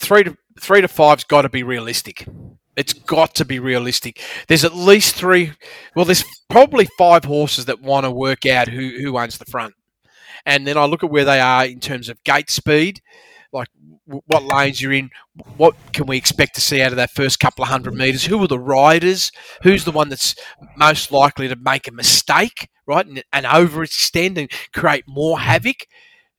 Speaker 6: Three to three to five's got to be realistic. It's got to be realistic. There's at least three. Well, there's probably five horses that want to work out who who owns the front, and then I look at where they are in terms of gate speed, like what lanes you're in. What can we expect to see out of that first couple of hundred meters? Who are the riders? Who's the one that's most likely to make a mistake, right, and, and overextend and create more havoc?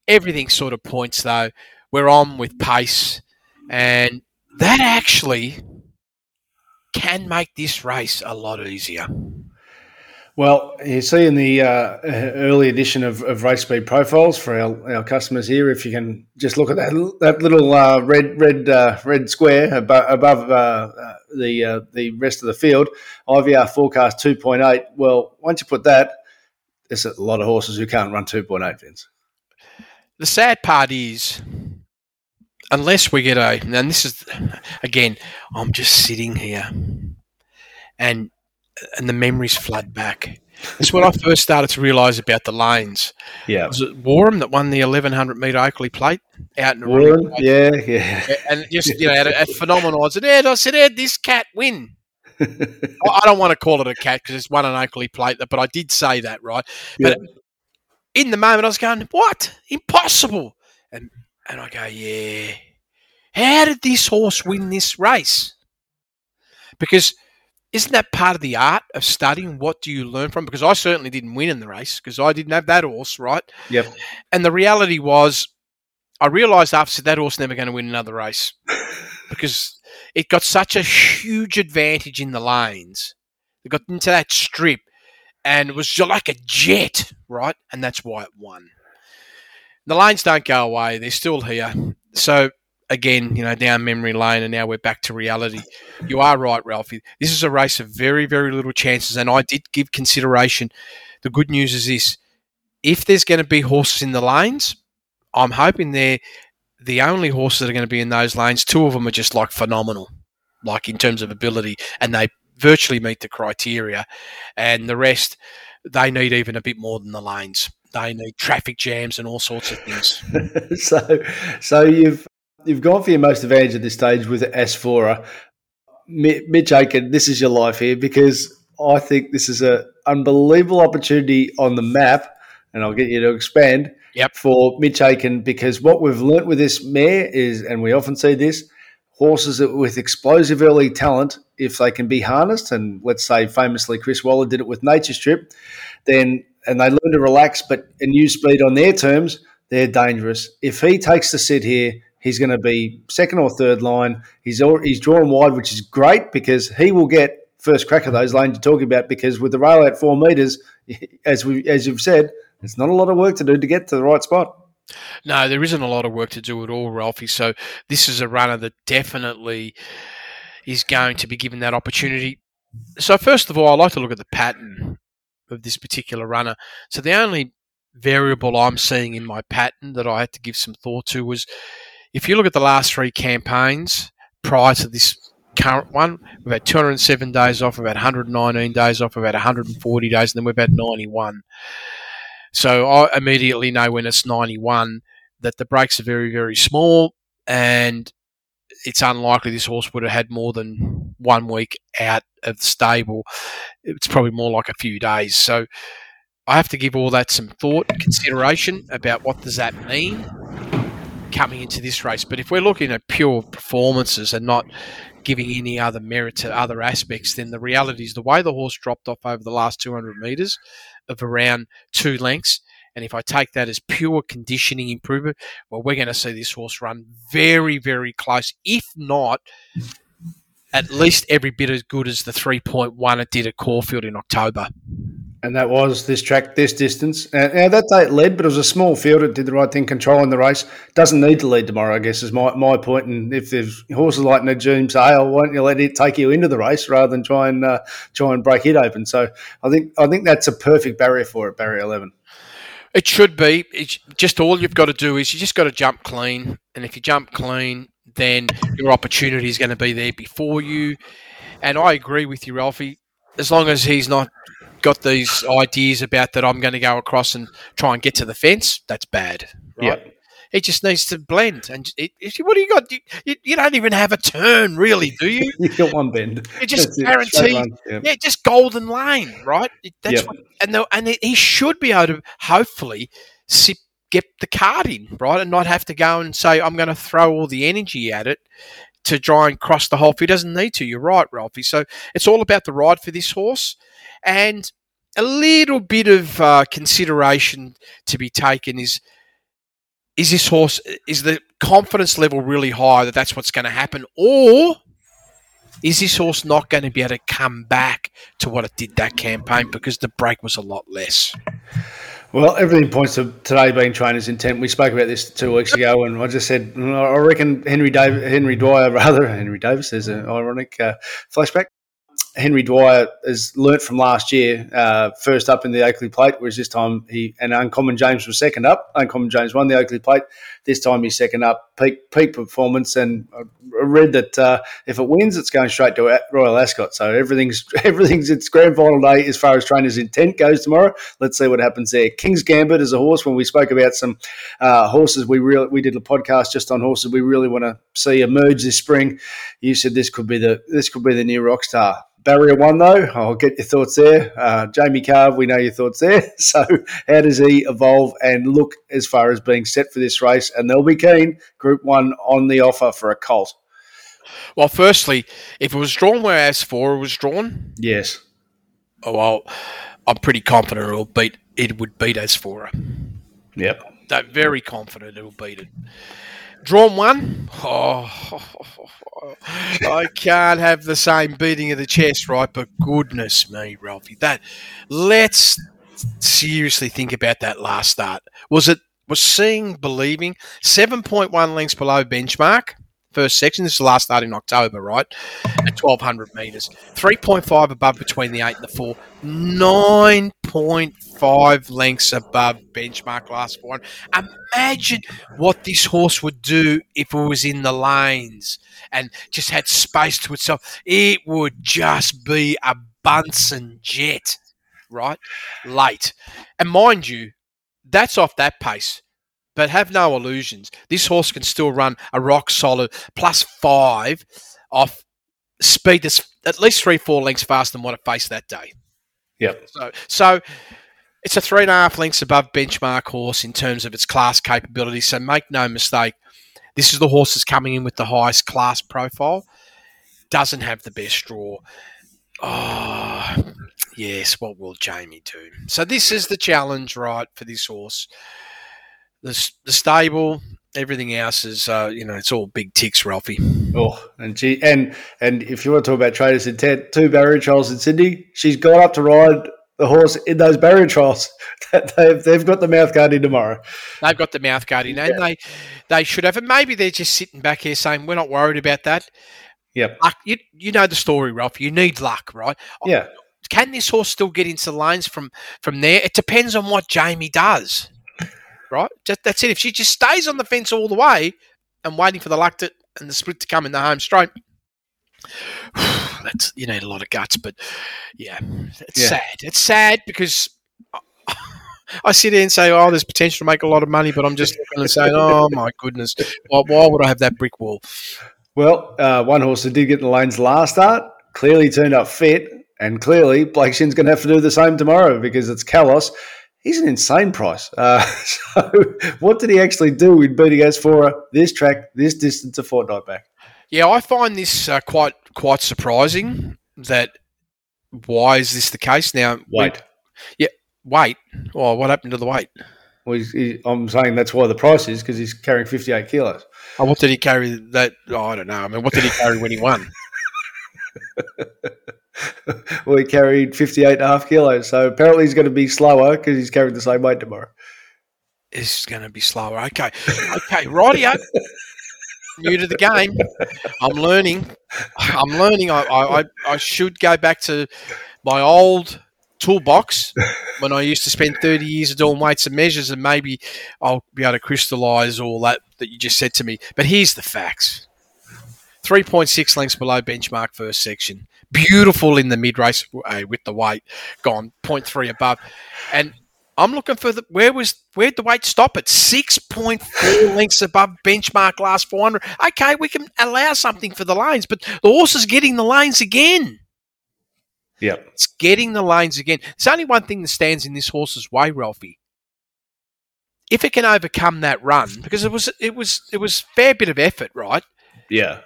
Speaker 6: Everything sort of points though. we're on with pace, and that actually can make this race a lot easier.
Speaker 5: Well, you see in the uh, early edition of, of Race Speed Profiles for our, our customers here, if you can just look at that that little uh, red red uh, red square above, above uh, uh, the uh, the rest of the field, IVR forecast two point eight. Well, once you put that, there's a lot of horses who can't run two point eight, Vince.
Speaker 6: The sad part is, unless we get a, and this is again, I'm just sitting here, and and the memories flood back. It's when I first started to realise about the lanes.
Speaker 5: Yeah,
Speaker 6: Was it Warham that won the 1100 metre Oakleigh Plate out in the
Speaker 5: Warren, yeah, yeah.
Speaker 6: and just you know a, a phenomenal odds. And Ed, I said, Ed, this cat win. [LAUGHS] I I don't want to call it a cat because it's won an Oakleigh Plate, but I did say that right. But in the moment, I was going, "What? Impossible!" And and I go, "Yeah, how did this horse win this race?" Because isn't that part of the art of studying? What do you learn from? Because I certainly didn't win in the race because I didn't have that horse, right?
Speaker 5: Yep.
Speaker 6: And the reality was, I realised after that horse never going to win another race because it got such a huge advantage in the lanes. It got into that strip and it was just like a jet, right? And that's why it won. The lanes don't go away; they're still here. So again, you know, down memory lane, and now we're back to reality. You are right, Ralphie. This is a race of very, very little chances, and I did give consideration. The good news is this: if there's going to be horses in the lanes, I'm hoping they're the only horses that are going to be in those lanes. Two of them are just like phenomenal, like in terms of ability, and they virtually meet the criteria. And the rest, they need even a bit more than the lanes. They need traffic jams and all sorts of things. [LAUGHS]
Speaker 5: so, so you've you've gone for your most advantage at this stage with Asfoora. Uh, Mi- Mitch Aitken, this is your life here because I think this is an unbelievable opportunity on the map, and I'll get you to expand.
Speaker 6: Yep.
Speaker 5: For Mitch Aitken, because what we've learnt with this mare is, and we often see this, horses with explosive early talent, if they can be harnessed, and let's say famously Chris Waller did it with Nature Strip, then and they learn to relax but and use speed on their terms, they're dangerous. If he takes the sit here, he's going to be second or third line. He's al- he's drawn wide, which is great because he will get first crack of those lanes you're talking about. Because with the rail at four meters, [LAUGHS] as we as you've said, it's not a lot of work to do to get to the right spot.
Speaker 6: No, there isn't a lot of work to do at all, Ralphie. So this is a runner that definitely is going to be given that opportunity. So first of all, I like to look at the pattern of this particular runner. So the only variable I'm seeing in my pattern that I had to give some thought to was if you look at the last three campaigns prior to this current one, we've had 207 days off, we've had 119 days off, we've had 140 days, and then we've had 91. So I immediately know when it's 91 that the breaks are very, very small and it's unlikely this horse would have had more than one week out of the stable. It's probably more like a few days. So I have to give all that some thought, consideration about what does that mean coming into this race. But if we're looking at pure performances and not giving any other merit to other aspects, then the reality is the way the horse dropped off over the last 200 metres of around two lengths. And if I take that as pure conditioning improvement, well, we're going to see this horse run very, very close, if not at least every bit as good as the 3.1 it did at Caulfield in October.
Speaker 5: And that was this track, this distance. And now that day it led, but it was a small field. It did the right thing, controlling the race. Doesn't need to lead tomorrow, I guess, is my, my point. And if there's horses like Najim Sale, why don't you let it take you into the race rather than try and uh, try and break it open? So I think I think that's a perfect barrier for it, barrier eleven.
Speaker 6: It should be. It's just all you've got to do is you just got to jump clean. And if you jump clean, then your opportunity is going to be there before you. And I agree with you, Ralphie. As long as he's not got these ideas about that I'm going to go across and try and get to the fence, that's bad. Right?
Speaker 5: Yeah.
Speaker 6: He just needs to blend. And it, it, what do you got? You, you, you don't even have a turn, really, do you? [LAUGHS]
Speaker 5: You got one bend.
Speaker 6: You just guarantee,
Speaker 5: yeah.
Speaker 6: yeah, just golden lane, right? That's
Speaker 5: Yep.
Speaker 6: what, and the, and he should be able to hopefully sip, get the card in, right, and not have to go and say I'm going to throw all the energy at it to try and cross the hole. He doesn't need to. You're right, Ralphie. So it's all about the ride for this horse, and a little bit of uh, consideration to be taken is is this horse is the confidence level really high that that's what's going to happen, or is this horse not going to be able to come back to what it did that campaign because the break was a lot less?
Speaker 5: Well, everything points to today being trainer's intent. We spoke about this two weeks ago, and I just said "Mm, I reckon Henry Henry Dwyer, [LAUGHS] rather Henry Davis. There's an ironic uh, flashback. Henry Dwyer has learnt from last year, uh, first up in the Oakleigh Plate, whereas this time he and Uncommon James was second up. Uncommon James won the Oakleigh Plate. This time he's second up, peak peak performance, and I read that uh, if it wins, it's going straight to Royal Ascot. So everything's [LAUGHS] everything's it's grand final day as far as trainers' intent goes tomorrow. Let's see what happens there. King's Gambit is a horse. When we spoke about some uh, horses, we really we did a podcast just on horses we really want to see emerge this spring. You said this could be the this could be the new rock star. Barrier one, though, I'll get your thoughts there. Uh, Jamie Kah, we know your thoughts there. [LAUGHS] So, how does he evolve and look as far as being set for this race? And they'll be keen, Group One, on the offer for a colt.
Speaker 6: Well, firstly, if it was drawn where Asfoora was drawn,
Speaker 5: Yes.
Speaker 6: oh well, I'm pretty confident it'll beat it would beat Asfoora.
Speaker 5: Yep.
Speaker 6: That very confident it'll beat it. Drawn one, oh, [LAUGHS] I can't have the same beating of the chest, right? But goodness me, Ralphie, that let's seriously think about that last start. Was it was seeing believing seven point one lengths below benchmark? First section. This is the last start in October, right? At twelve hundred meters, three point five above between the eight and the four, nine point five lengths above benchmark last one. Imagine what this horse would do if it was in the lanes and just had space to itself. It would just be a Bunsen jet, right? Late, and mind you, that's off that pace. But have no illusions. This horse can still run a rock solid plus five off speed that's at least three, four lengths faster than what it faced that day.
Speaker 5: Yep.
Speaker 6: So, so it's a three and a half lengths above benchmark horse in terms of its class capability. So make no mistake, this is the horse that's coming in with the highest class profile. Doesn't have the best draw. Oh, yes. What will Jamie do? So this is the challenge, right, for this horse. The, the stable, everything else is, uh, you know, it's all big ticks, Ralphie.
Speaker 5: Oh, and gee, and and if you want to talk about traders' intent, two barrier trials in Sydney, she's got up to ride the horse in those barrier trials. [LAUGHS] they've, they've got the mouth guard in tomorrow.
Speaker 6: They've got the mouth guard in, and they they should have. And maybe they're just sitting back here saying, "We're not worried about that." Yeah, you you know the story, Ralph. You need luck, right?
Speaker 5: Yeah.
Speaker 6: Can this horse still get into the lanes from from there? It depends on what Jamie does, right? Just, that's it. If she just stays on the fence all the way and waiting for the luck to and the split to come in the home straight. [SIGHS] That's you need a lot of guts, but yeah, it's
Speaker 5: Yeah.
Speaker 6: sad. It's sad because [LAUGHS] I sit here and say, "Oh, there's potential to make a lot of money," but I'm just looking and saying, "Oh my goodness, why, why would I have that brick wall?"
Speaker 5: Well, uh, one horse that did get in the lanes last start clearly turned up fit, and clearly Blake Shinn's going to have to do the same tomorrow because it's Kalos. He's an insane price. Uh, [LAUGHS] so, what did he actually do in beating Asfoora this track, this distance, a fortnight back?
Speaker 6: Yeah, I find this uh, quite quite surprising. That why is this the case now?
Speaker 5: Wait.
Speaker 6: wait. Oh, what happened to the weight?
Speaker 5: Well, he's, he, I'm saying that's why the price is because he's carrying 58 kilos.
Speaker 6: Oh, what did he carry? That oh, I don't know. I mean, what did he carry when he won? [LAUGHS]
Speaker 5: well, he carried 58 and a half kilos. So apparently he's going to be slower because he's carrying the same weight tomorrow.
Speaker 6: It's going to be slower. Okay, okay, rightio. [LAUGHS] New to the game. I'm learning. I'm learning. I, I, I- should go back to my old toolbox when I used to spend 30 years doing weights and measures, and maybe I'll be able to crystallize all that that you just said to me. But here's the facts 3.6 lengths below benchmark first section. Beautiful in the mid race uh, with the weight gone 0.3 above. And I'm looking for the where was where'd the weight stop at six point four [LAUGHS] lengths above benchmark last 400. Okay, we can allow something for the lanes, but the horse is getting the lanes again.
Speaker 5: Yeah,
Speaker 6: It's getting the lanes again. There's only one thing that stands in this horse's way, Ralphie. If it can overcome that run, because it was it was it was fair bit of effort, right?
Speaker 5: Yeah.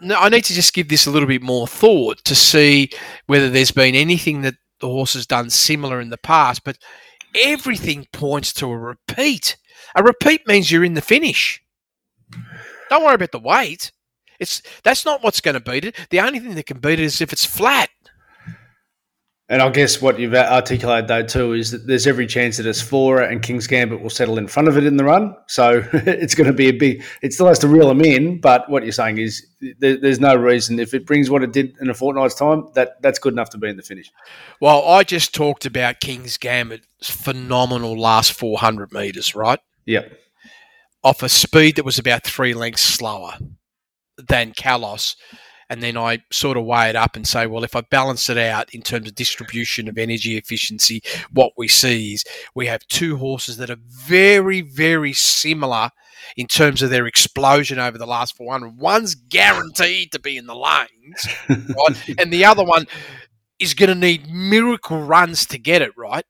Speaker 6: No, I need to just give this a little bit more thought to see whether there's been anything that the horse has done similar in the past. But everything points to a repeat. A repeat means you're in the finish. Don't worry about the weight. It's that's not what's going to beat it. The only thing that can beat it is if it's flat.
Speaker 5: And I guess what you've articulated though too is that there's every chance that Asfoora and King's Gambit will settle in front of it in the run. So [LAUGHS] it's going to be a big. It still has to reel them in, but what you're saying is there, there's no reason if it brings what it did in a fortnight's time that that's good enough to be in the finish.
Speaker 6: Well, I just talked about King's Gambit's phenomenal last 400 meters, right?
Speaker 5: Yep.
Speaker 6: Off a speed that was about three lengths slower than Kalos and then I sort of weigh it up and say, well, if I balance it out in terms of distribution of energy efficiency, what we see is we have two horses that are very, very similar in terms of their explosion over the last 400. One's guaranteed to be in the lanes, [LAUGHS] right? and the other one is going to need miracle runs to get it right.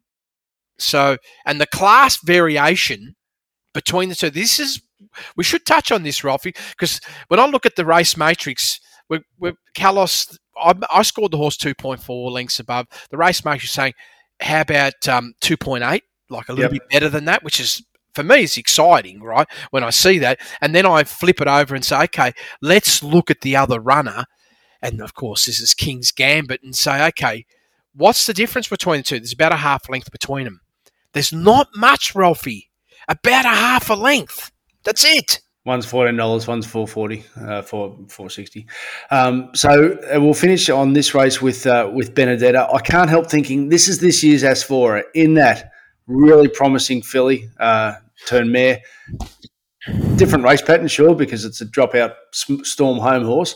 Speaker 6: So, and the class variation between the two, this is, we should touch on this, Ralphie, because when I look at the race matrix, we we Kalos, I, I, scored the horse 2.4 lengths above. The race maker saying, how about um, 2.8? Like a little yep. bit better than that, which is for me is exciting, right? When I see that, and then I flip it over and say, okay, let's look at the other runner, and of course this is King's Gambit, and say, okay, what's the difference between the two? There's about a half length between them. There's not much, Ralphie. About a half a length. That's it.
Speaker 5: One's fourteen dollars, one's four forty, uh, four four sixty. Um, so uh, we'll finish on this race with uh, with Benedetta. I can't help thinking this is this year's Asfoora in that really promising filly uh, turn mare. Different race pattern, sure, because it's a dropout storm home horse,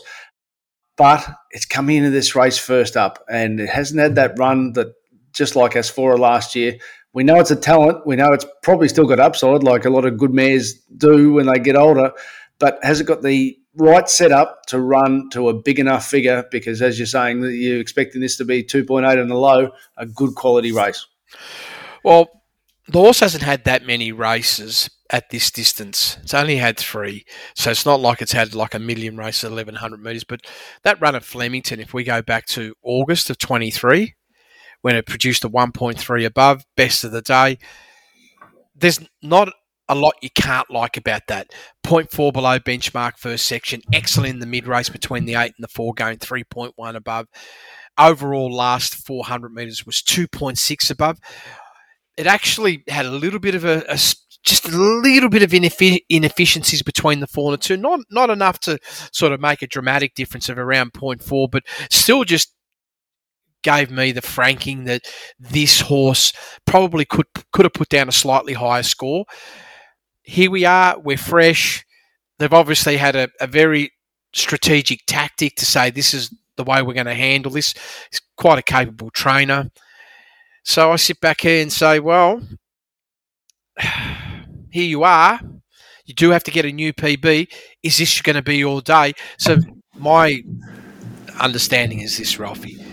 Speaker 5: but it's coming into this race first up, and it hasn't had that run that just like Asfoora last year we know it's a talent. We know it's probably still got upside, like a lot of good mares do when they get older. But has it got the right setup to run to a big enough figure? Because as you're saying, you're expecting this to be 2.8 in the low, a good quality race.
Speaker 6: Well, the horse hasn't had that many races at this distance. It's only had three, so it's not like it's had like a million races at 1100 metres. But that run at Flemington, if we go back to August of 23, when it produced a 1.3 above, best of the day. There's not a lot you can't like about that. 0.4 below benchmark first section, excellent in the mid race between the 8 and the 4, going 3.1 above. Overall, last 400 metres was 2.6 above. It actually had a little bit of a, a just a little bit of inefficiencies between the four and the two. Not not enough to sort of make a dramatic difference of around 0.4, but still just gave me the franking that this horse probably could could have put down a slightly higher score. Here we are, we're fresh. They've obviously had a, a very strategic tactic to say this is the way we're going to handle this. He's quite a capable trainer. So I sit back here and say, well, [SIGHS] here you are. You do have to get a new PB. Is this going to be all day? So my understanding is this, Ralphie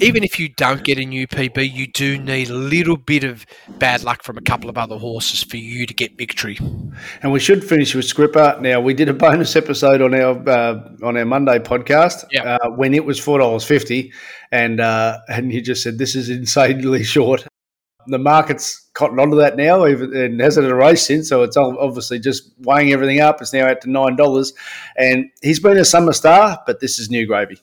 Speaker 6: even if you don't get a new PB, you do need a little bit of bad luck from a couple of other horses for you to get victory.
Speaker 5: And we should finish with Scripper. Now we did a bonus episode on our uh, on our Monday podcast
Speaker 6: yep.
Speaker 5: uh, when it was four dollars fifty, and uh, and you just said this is insanely [LAUGHS] short. The market's cotton onto that now, even and hasn't a race since. So it's obviously just weighing everything up. It's now out to nine dollars, and he's been a summer star, but this is new gravy.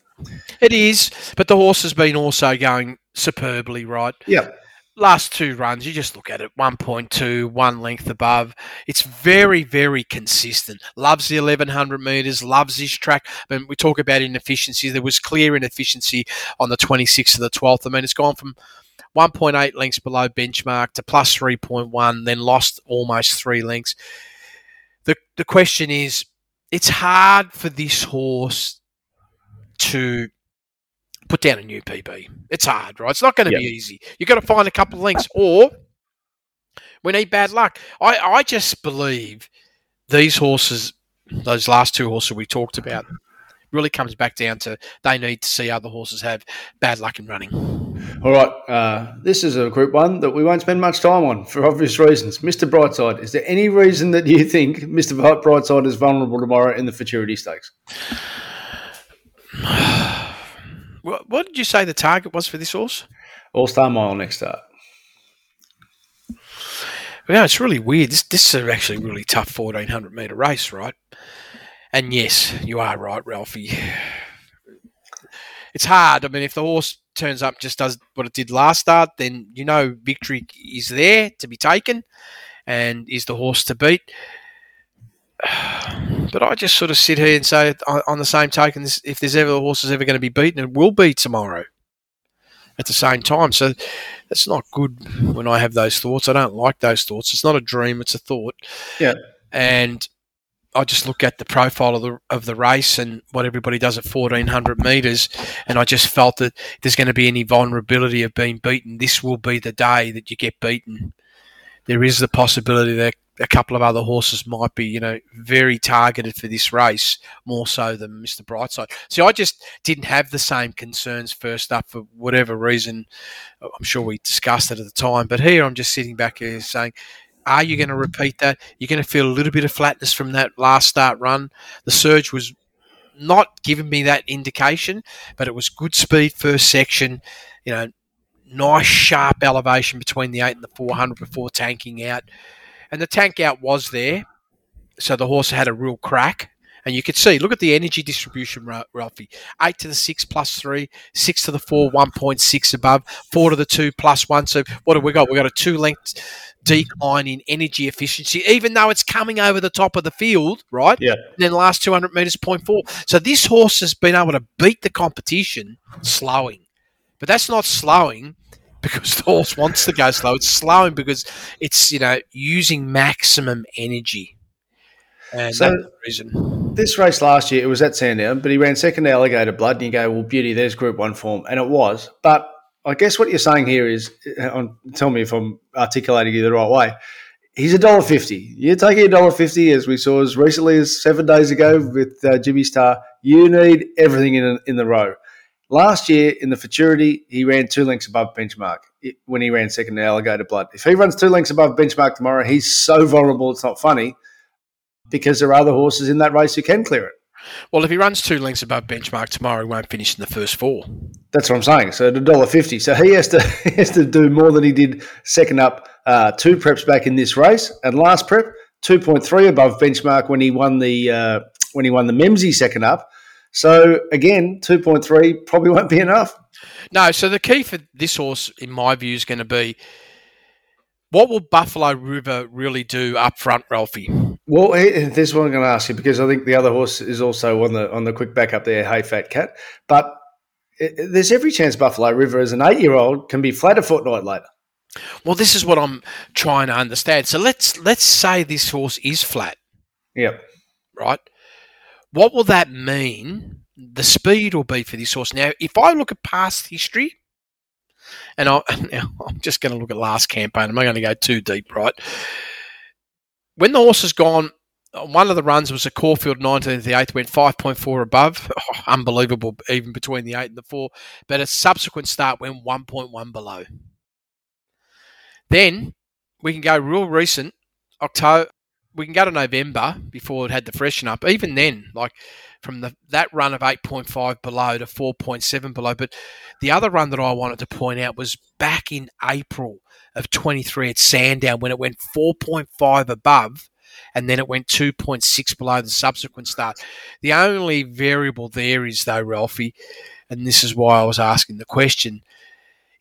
Speaker 6: It is, but the horse has been also going superbly, right?
Speaker 5: Yeah.
Speaker 6: Last two runs, you just look at it 1.2, one length above. It's very, very consistent. Loves the 1100 metres, loves this track. I mean, we talk about inefficiency. There was clear inefficiency on the 26th of the 12th. I mean, it's gone from 1.8 lengths below benchmark to plus 3.1, then lost almost three lengths. The, the question is, it's hard for this horse to put down a new PB. It's hard, right? It's not going to yep. be easy. You've got to find a couple of links, or we need bad luck. I, I just believe these horses, those last two horses we talked about, really comes back down to they need to see other horses have bad luck in running.
Speaker 5: All right, uh, this is a group one that we won't spend much time on for obvious reasons. Mr. Brightside, is there any reason that you think Mr. Brightside is vulnerable tomorrow in the Futurity Stakes? [SIGHS]
Speaker 6: what, what did you say the target was for this horse?
Speaker 5: All Star Mile next start.
Speaker 6: Yeah, it's really weird. This this is actually a really tough fourteen hundred meter race, right? And yes, you are right, Ralphie. [SIGHS] It's hard. I mean, if the horse turns up just does what it did last start, then you know victory is there to be taken, and is the horse to beat. [SIGHS] But I just sort of sit here and say, on, the same token, if there's ever a horse is ever going to be beaten, it will be tomorrow. At the same time, so that's not good when I have those thoughts. I don't like those thoughts. It's not a dream; it's a thought.
Speaker 5: Yeah.
Speaker 6: And I just look at the profile of the of the race and what everybody does at fourteen hundred meters, and I just felt that if there's going to be any vulnerability of being beaten. This will be the day that you get beaten. There is the possibility that a couple of other horses might be, you know, very targeted for this race more so than Mr. Brightside. See, I just didn't have the same concerns first up for whatever reason. I'm sure we discussed it at the time, but here I'm just sitting back here saying, are you going to repeat that? You're going to feel a little bit of flatness from that last start run. The surge was not giving me that indication, but it was good speed first section. You know, nice sharp elevation between the eight and the 400 before tanking out. And the tank out was there, so the horse had a real crack. And you could see, look at the energy distribution, Ra- Ralphie. Eight to the six plus three, six to the four, 1.6 above, four to the two plus one. So what have we got? We've got a two length decline in energy efficiency, even though it's coming over the top of the field, right?
Speaker 5: Yeah.
Speaker 6: And then the last 200 metres, 0.4. So this horse has been able to beat the competition slowing. But that's not slowing [LAUGHS] because the horse wants to go slow. It's slowing because it's, you know, using maximum energy. And
Speaker 5: So-
Speaker 6: that's the reason.
Speaker 5: This race last year, it was at Sandown, but he ran second to Alligator Blood, and you go, well, beauty, there's Group 1 form. And it was. But I guess what you're saying here is, uh, tell me if I'm articulating you the right way. He's a dollar fifty. You're taking a dollar fifty, as we saw as recently as seven days ago with uh, Jimmy Star. You need everything in in the row. Last year in the futurity, he ran two lengths above benchmark when he ran second to Alligator Blood. If he runs two lengths above benchmark tomorrow, he's so vulnerable. It's not funny because there are other horses in that race who can clear it.
Speaker 6: Well, if he runs two lengths above benchmark tomorrow, he won't finish in the first four.
Speaker 5: That's what I'm saying. So at dollar fifty, so he has to [LAUGHS] he has to do more than he did second up uh, two preps back in this race, and last prep two point three above benchmark when he won the uh, when he won the Memsie second up. So again, two point three probably won't be enough.
Speaker 6: No, so the key for this horse, in my view, is going to be what will Buffalo River really do up front, Ralphie?
Speaker 5: Well, this is what I'm going to ask you because I think the other horse is also on the on the quick back up there, Hey Fat Cat. But there's every chance Buffalo River, as an eight year old, can be flat a fortnight later.
Speaker 6: Well, this is what I'm trying to understand. So let's let's say this horse is flat,
Speaker 5: Yep.
Speaker 6: right? What will that mean? The speed will be for this horse. Now, if I look at past history, and I, [LAUGHS] I'm just going to look at last campaign. I'm not going to go too deep, right? When the horse has gone, uh, one of the runs was a Caulfield 19th, the 8th went 5.4 above. Oh, [LAUGHS] unbelievable, even between the 8 and the 4. But a subsequent start went 1.1 below. Then we can go real recent, October. We can go to November before it had the freshen up. Even then, like from the that run of 8.5 below to 4.7 below. But the other run that I wanted to point out was back in April of 23 at Sandown when it went 4.5 above and then it went 2.6 below the subsequent start. The only variable there is, though, Ralphie, and this is why I was asking the question,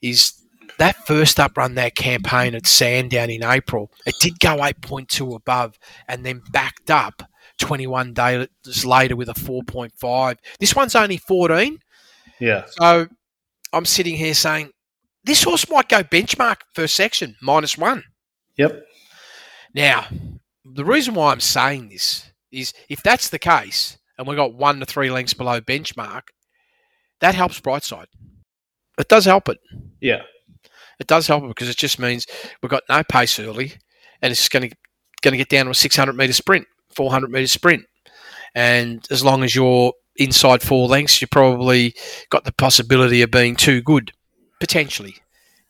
Speaker 6: is that first up run that campaign at Sandown in April, it did go 8.2 above and then backed up 21 days later with a 4.5. This one's only 14.
Speaker 5: Yeah.
Speaker 6: So I'm sitting here saying, this horse might go benchmark first section, minus one.
Speaker 5: Yep.
Speaker 6: Now, the reason why I'm saying this is if that's the case, and we've got one to three lengths below benchmark, that helps Brightside. It does help it.
Speaker 5: Yeah.
Speaker 6: It does help because it just means we've got no pace early, and it's going to going to get down to a 600 meter sprint, 400 meter sprint, and as long as you're inside four lengths, you probably got the possibility of being too good, potentially.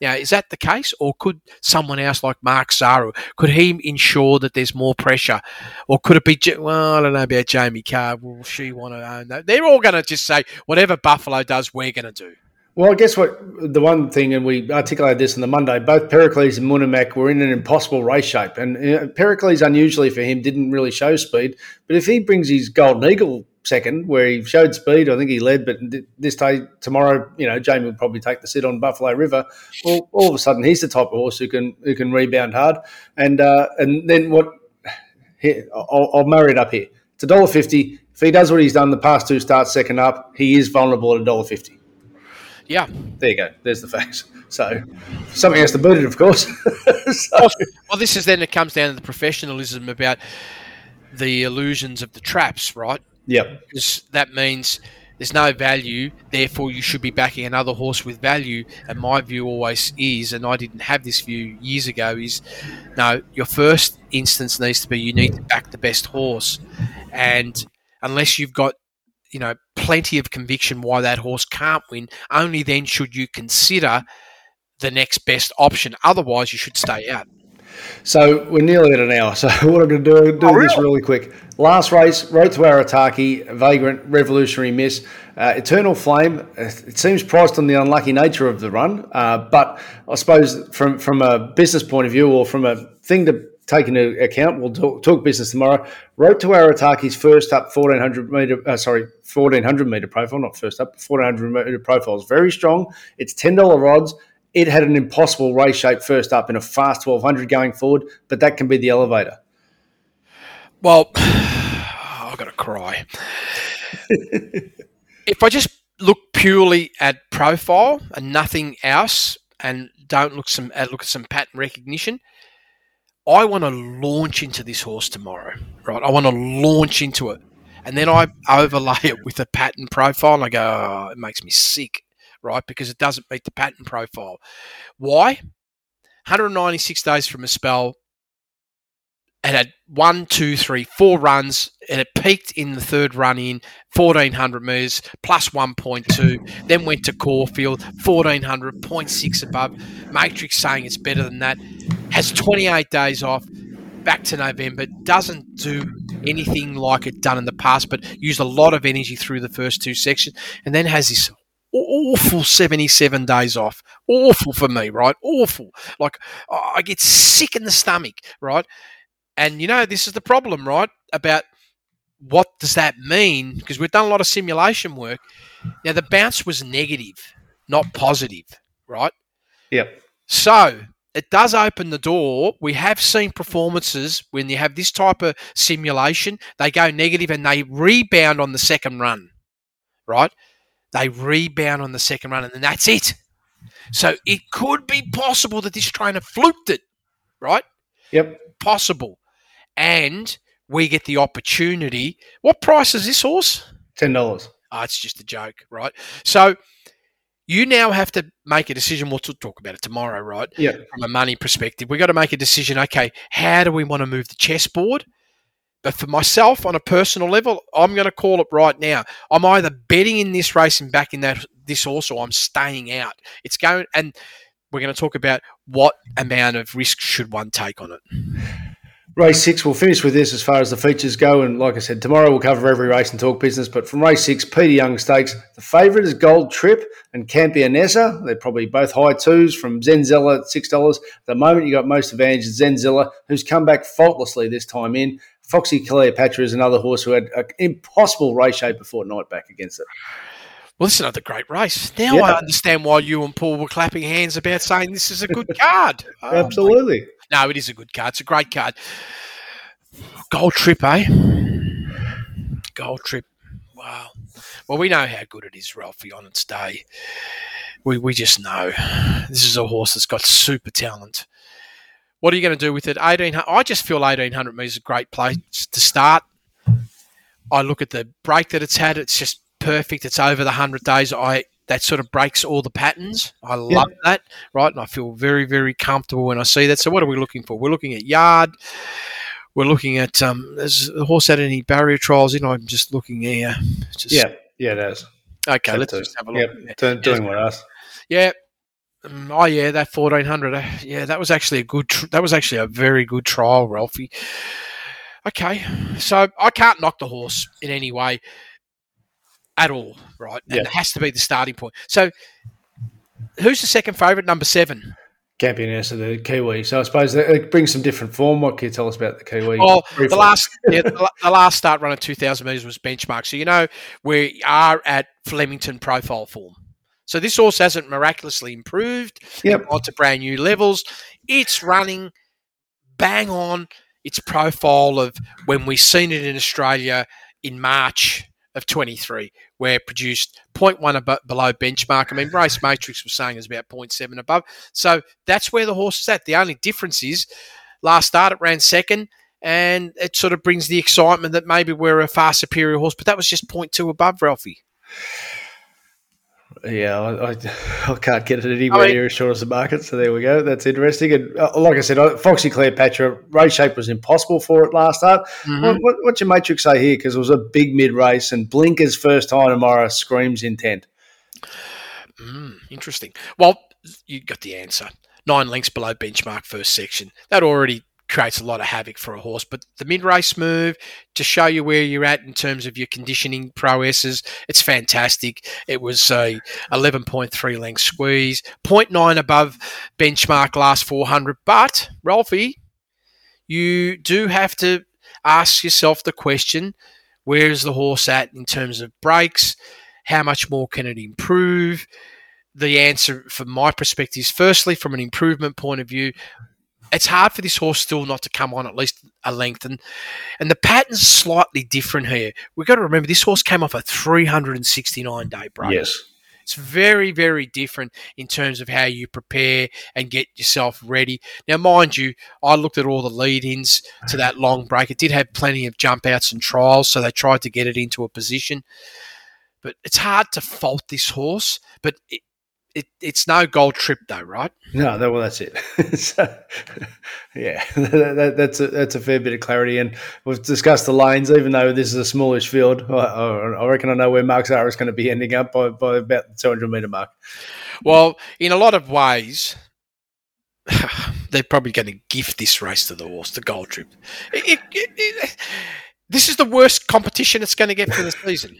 Speaker 6: Now, is that the case, or could someone else like Mark Saru could he ensure that there's more pressure, or could it be? Well, I don't know about Jamie Kah. Will she want to own that? They're all going to just say whatever Buffalo does, we're going to do.
Speaker 5: Well, I guess what the one thing, and we articulated this on the Monday, both Pericles and Munamek were in an impossible race shape. And Pericles, unusually for him, didn't really show speed. But if he brings his Golden Eagle second, where he showed speed, I think he led, but this day, tomorrow, you know, Jamie will probably take the sit on Buffalo River. Well, all of a sudden, he's the type of horse who can who can rebound hard. And uh, and then what? Here, I'll, I'll marry it up here. It's a dollar fifty. If he does what he's done the past two starts, second up, he is vulnerable at a dollar fifty.
Speaker 6: Yeah.
Speaker 5: There you go. There's the facts. [LAUGHS] So something has to boot it, of course. [LAUGHS]
Speaker 6: so. Well, this is then it comes down to the professionalism about the illusions of the traps, right?
Speaker 5: Yep.
Speaker 6: Because that means there's no value, therefore you should be backing another horse with value. And my view always is, and I didn't have this view years ago, is no, your first instance needs to be you need to back the best horse. And unless you've got you know, plenty of conviction why that horse can't win, only then should you consider the next best option. Otherwise, you should stay out.
Speaker 5: So we're nearly at an hour. So [LAUGHS] what I'm going to do, do oh, this really? really quick. Last race, Road to Arataki, Vagrant, Revolutionary Miss, uh, Eternal Flame. It seems priced on the unlucky nature of the run, uh, but I suppose from from a business point of view or from a thing to take into account. We'll talk, talk business tomorrow. Road to Arataki's first up 1400 meter, uh, sorry, 1400 meter profile, not first up, 1400 meter profile is very strong. It's $10 odds. It had an impossible race shape first up in a fast 1200 going forward, but that can be the elevator.
Speaker 6: Well, [SIGHS] I've got to cry. [LAUGHS] if I just look purely at profile and nothing else, and don't look some uh, look at some pattern recognition, I want to launch into this horse tomorrow, right? I want to launch into it. And then I overlay it with a pattern profile and I go, oh, it makes me sick, right? Because it doesn't meet the pattern profile. Why? 196 days from a spell. It had one, two, three, four runs. and It peaked in the third run in 1400 metres plus 1.2. Then went to Caulfield 1400, 0.6 above. Matrix saying it's better than that has 28 days off back to November, doesn't do anything like it done in the past, but used a lot of energy through the first two sections, and then has this awful 77 days off. Awful for me, right? Awful. Like, I get sick in the stomach, right? And you know, this is the problem, right? About what does that mean? Because we've done a lot of simulation work. Now, the bounce was negative, not positive, right?
Speaker 5: Yep.
Speaker 6: So it does open the door. We have seen performances when you have this type of simulation, they go negative and they rebound on the second run, right? They rebound on the second run and then that's it. So it could be possible that this trainer fluked it, right?
Speaker 5: Yep.
Speaker 6: Possible. And we get the opportunity. What price is this horse?
Speaker 5: $10.
Speaker 6: Oh, it's just a joke, right? So you now have to make a decision. We'll talk about it tomorrow, right?
Speaker 5: Yeah.
Speaker 6: From a money perspective, we've got to make a decision. Okay, how do we want to move the chessboard? But for myself, on a personal level, I'm going to call it right now. I'm either betting in this race and backing that this horse, or I'm staying out. It's going, and we're going to talk about what amount of risk should one take on it.
Speaker 5: Race six, we'll finish with this as far as the features go. And like I said, tomorrow we'll cover every race and talk business. But from race six, Peter Young Stakes, the favourite is Gold Trip and Campionessa. They're probably both high twos from Zenzella at $6. At the moment, you got most advantage Zenzella, who's come back faultlessly this time in. Foxy Cleopatra is another horse who had an impossible race shape before night back against it.
Speaker 6: Well, this is another great race. Now yeah. I understand why you and Paul were clapping hands about saying this is a good card.
Speaker 5: Oh, [LAUGHS] Absolutely.
Speaker 6: No, it is a good card. It's a great card. Gold trip, eh? Gold trip. Wow. Well, we know how good it is, Ralphie, on its day. We, we just know. This is a horse that's got super talent. What are you going to do with it? 1800. I just feel 1800 metres is a great place to start. I look at the break that it's had. It's just perfect. It's over the 100 days. I that sort of breaks all the patterns. I love yeah. that, right? And I feel very, very comfortable when I see that. So, what are we looking for? We're looking at yard. We're looking at um, has the horse had any barrier trials in? I'm just looking here. Just,
Speaker 5: yeah, yeah, it has.
Speaker 6: Okay, let's just have a look.
Speaker 5: Yep, doing, doing what else?
Speaker 6: Yeah. Um, oh yeah, that fourteen hundred. Uh, yeah, that was actually a good. Tr- that was actually a very good trial, Ralphie. Okay, so I can't knock the horse in any way at all, right? And yeah. it has to be the starting point. So who's the second favourite? Number seven.
Speaker 5: Campioness of the Kiwi. So I suppose that it brings some different form. What can you tell us about the Kiwi?
Speaker 6: Oh, well, the last yeah, the, the last start run of 2,000 metres was benchmark. So you know we are at Flemington profile form. So this horse hasn't miraculously improved.
Speaker 5: Yep.
Speaker 6: Got to brand new levels. It's running bang on its profile of when we've seen it in Australia in March of 23, where it produced 0.1 abo- below benchmark. I mean, Race Matrix was saying it's about 0.7 above. So that's where the horse is at. The only difference is last start it ran second, and it sort of brings the excitement that maybe we're a far superior horse, but that was just 0.2 above, Ralphie.
Speaker 5: Yeah, I, I, [LAUGHS] I can't get it anywhere
Speaker 6: I mean-
Speaker 5: near as short as the market. So there we go. That's interesting. And uh, like I said, Foxy Cleopatra race shape was impossible for it last start.
Speaker 6: Mm-hmm.
Speaker 5: What, what, what's your matrix say here? Because it was a big mid race, and Blinker's first time tomorrow screams intent.
Speaker 6: Mm, interesting. Well, you got the answer. Nine lengths below benchmark first section. That already creates a lot of havoc for a horse. But the mid race move to show you where you're at in terms of your conditioning prowesses, it's fantastic. It was a 11.3 length squeeze, 0.9 above benchmark last 400. But Ralphie, you do have to ask yourself the question: Where is the horse at in terms of breaks? How much more can it improve? The answer, from my perspective, is firstly, from an improvement point of view, it's hard for this horse still not to come on at least a length, and and the pattern's slightly different here. We've got to remember this horse came off a 369 day break.
Speaker 5: Yes.
Speaker 6: It's very, very different in terms of how you prepare and get yourself ready. Now, mind you, I looked at all the lead ins to that long break. It did have plenty of jump outs and trials, so they tried to get it into a position. But it's hard to fault this horse, but it, it, it's no gold trip, though, right?
Speaker 5: No, that, well, that's it. [LAUGHS] so, yeah, [LAUGHS] that, that- that's a, that's a fair bit of clarity, and we've discussed the lanes. Even though this is a smallish field, I, I reckon I know where Mark Zahra is going to be ending up by, by about the two hundred meter mark.
Speaker 6: Well, in a lot of ways, [SIGHS] they're probably going to gift this race to the horse, the gold trip. It- it- this is the worst competition it's going to get for the season.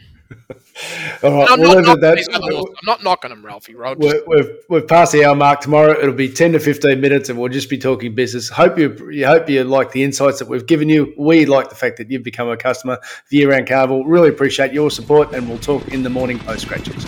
Speaker 5: All right,
Speaker 6: I'm,
Speaker 5: we'll
Speaker 6: not
Speaker 5: leave it
Speaker 6: knocking
Speaker 5: that.
Speaker 6: these other horses. I'm not knocking them, Ralphie. Just-
Speaker 5: We're, we've we've passed the hour mark tomorrow. It'll be ten to fifteen minutes, and we'll just be talking business. Hope you you hope you like the insights that we've given you. We like the fact that you've become a customer of Year Round Carnival. Really appreciate your support, and we'll talk in the morning post scratches.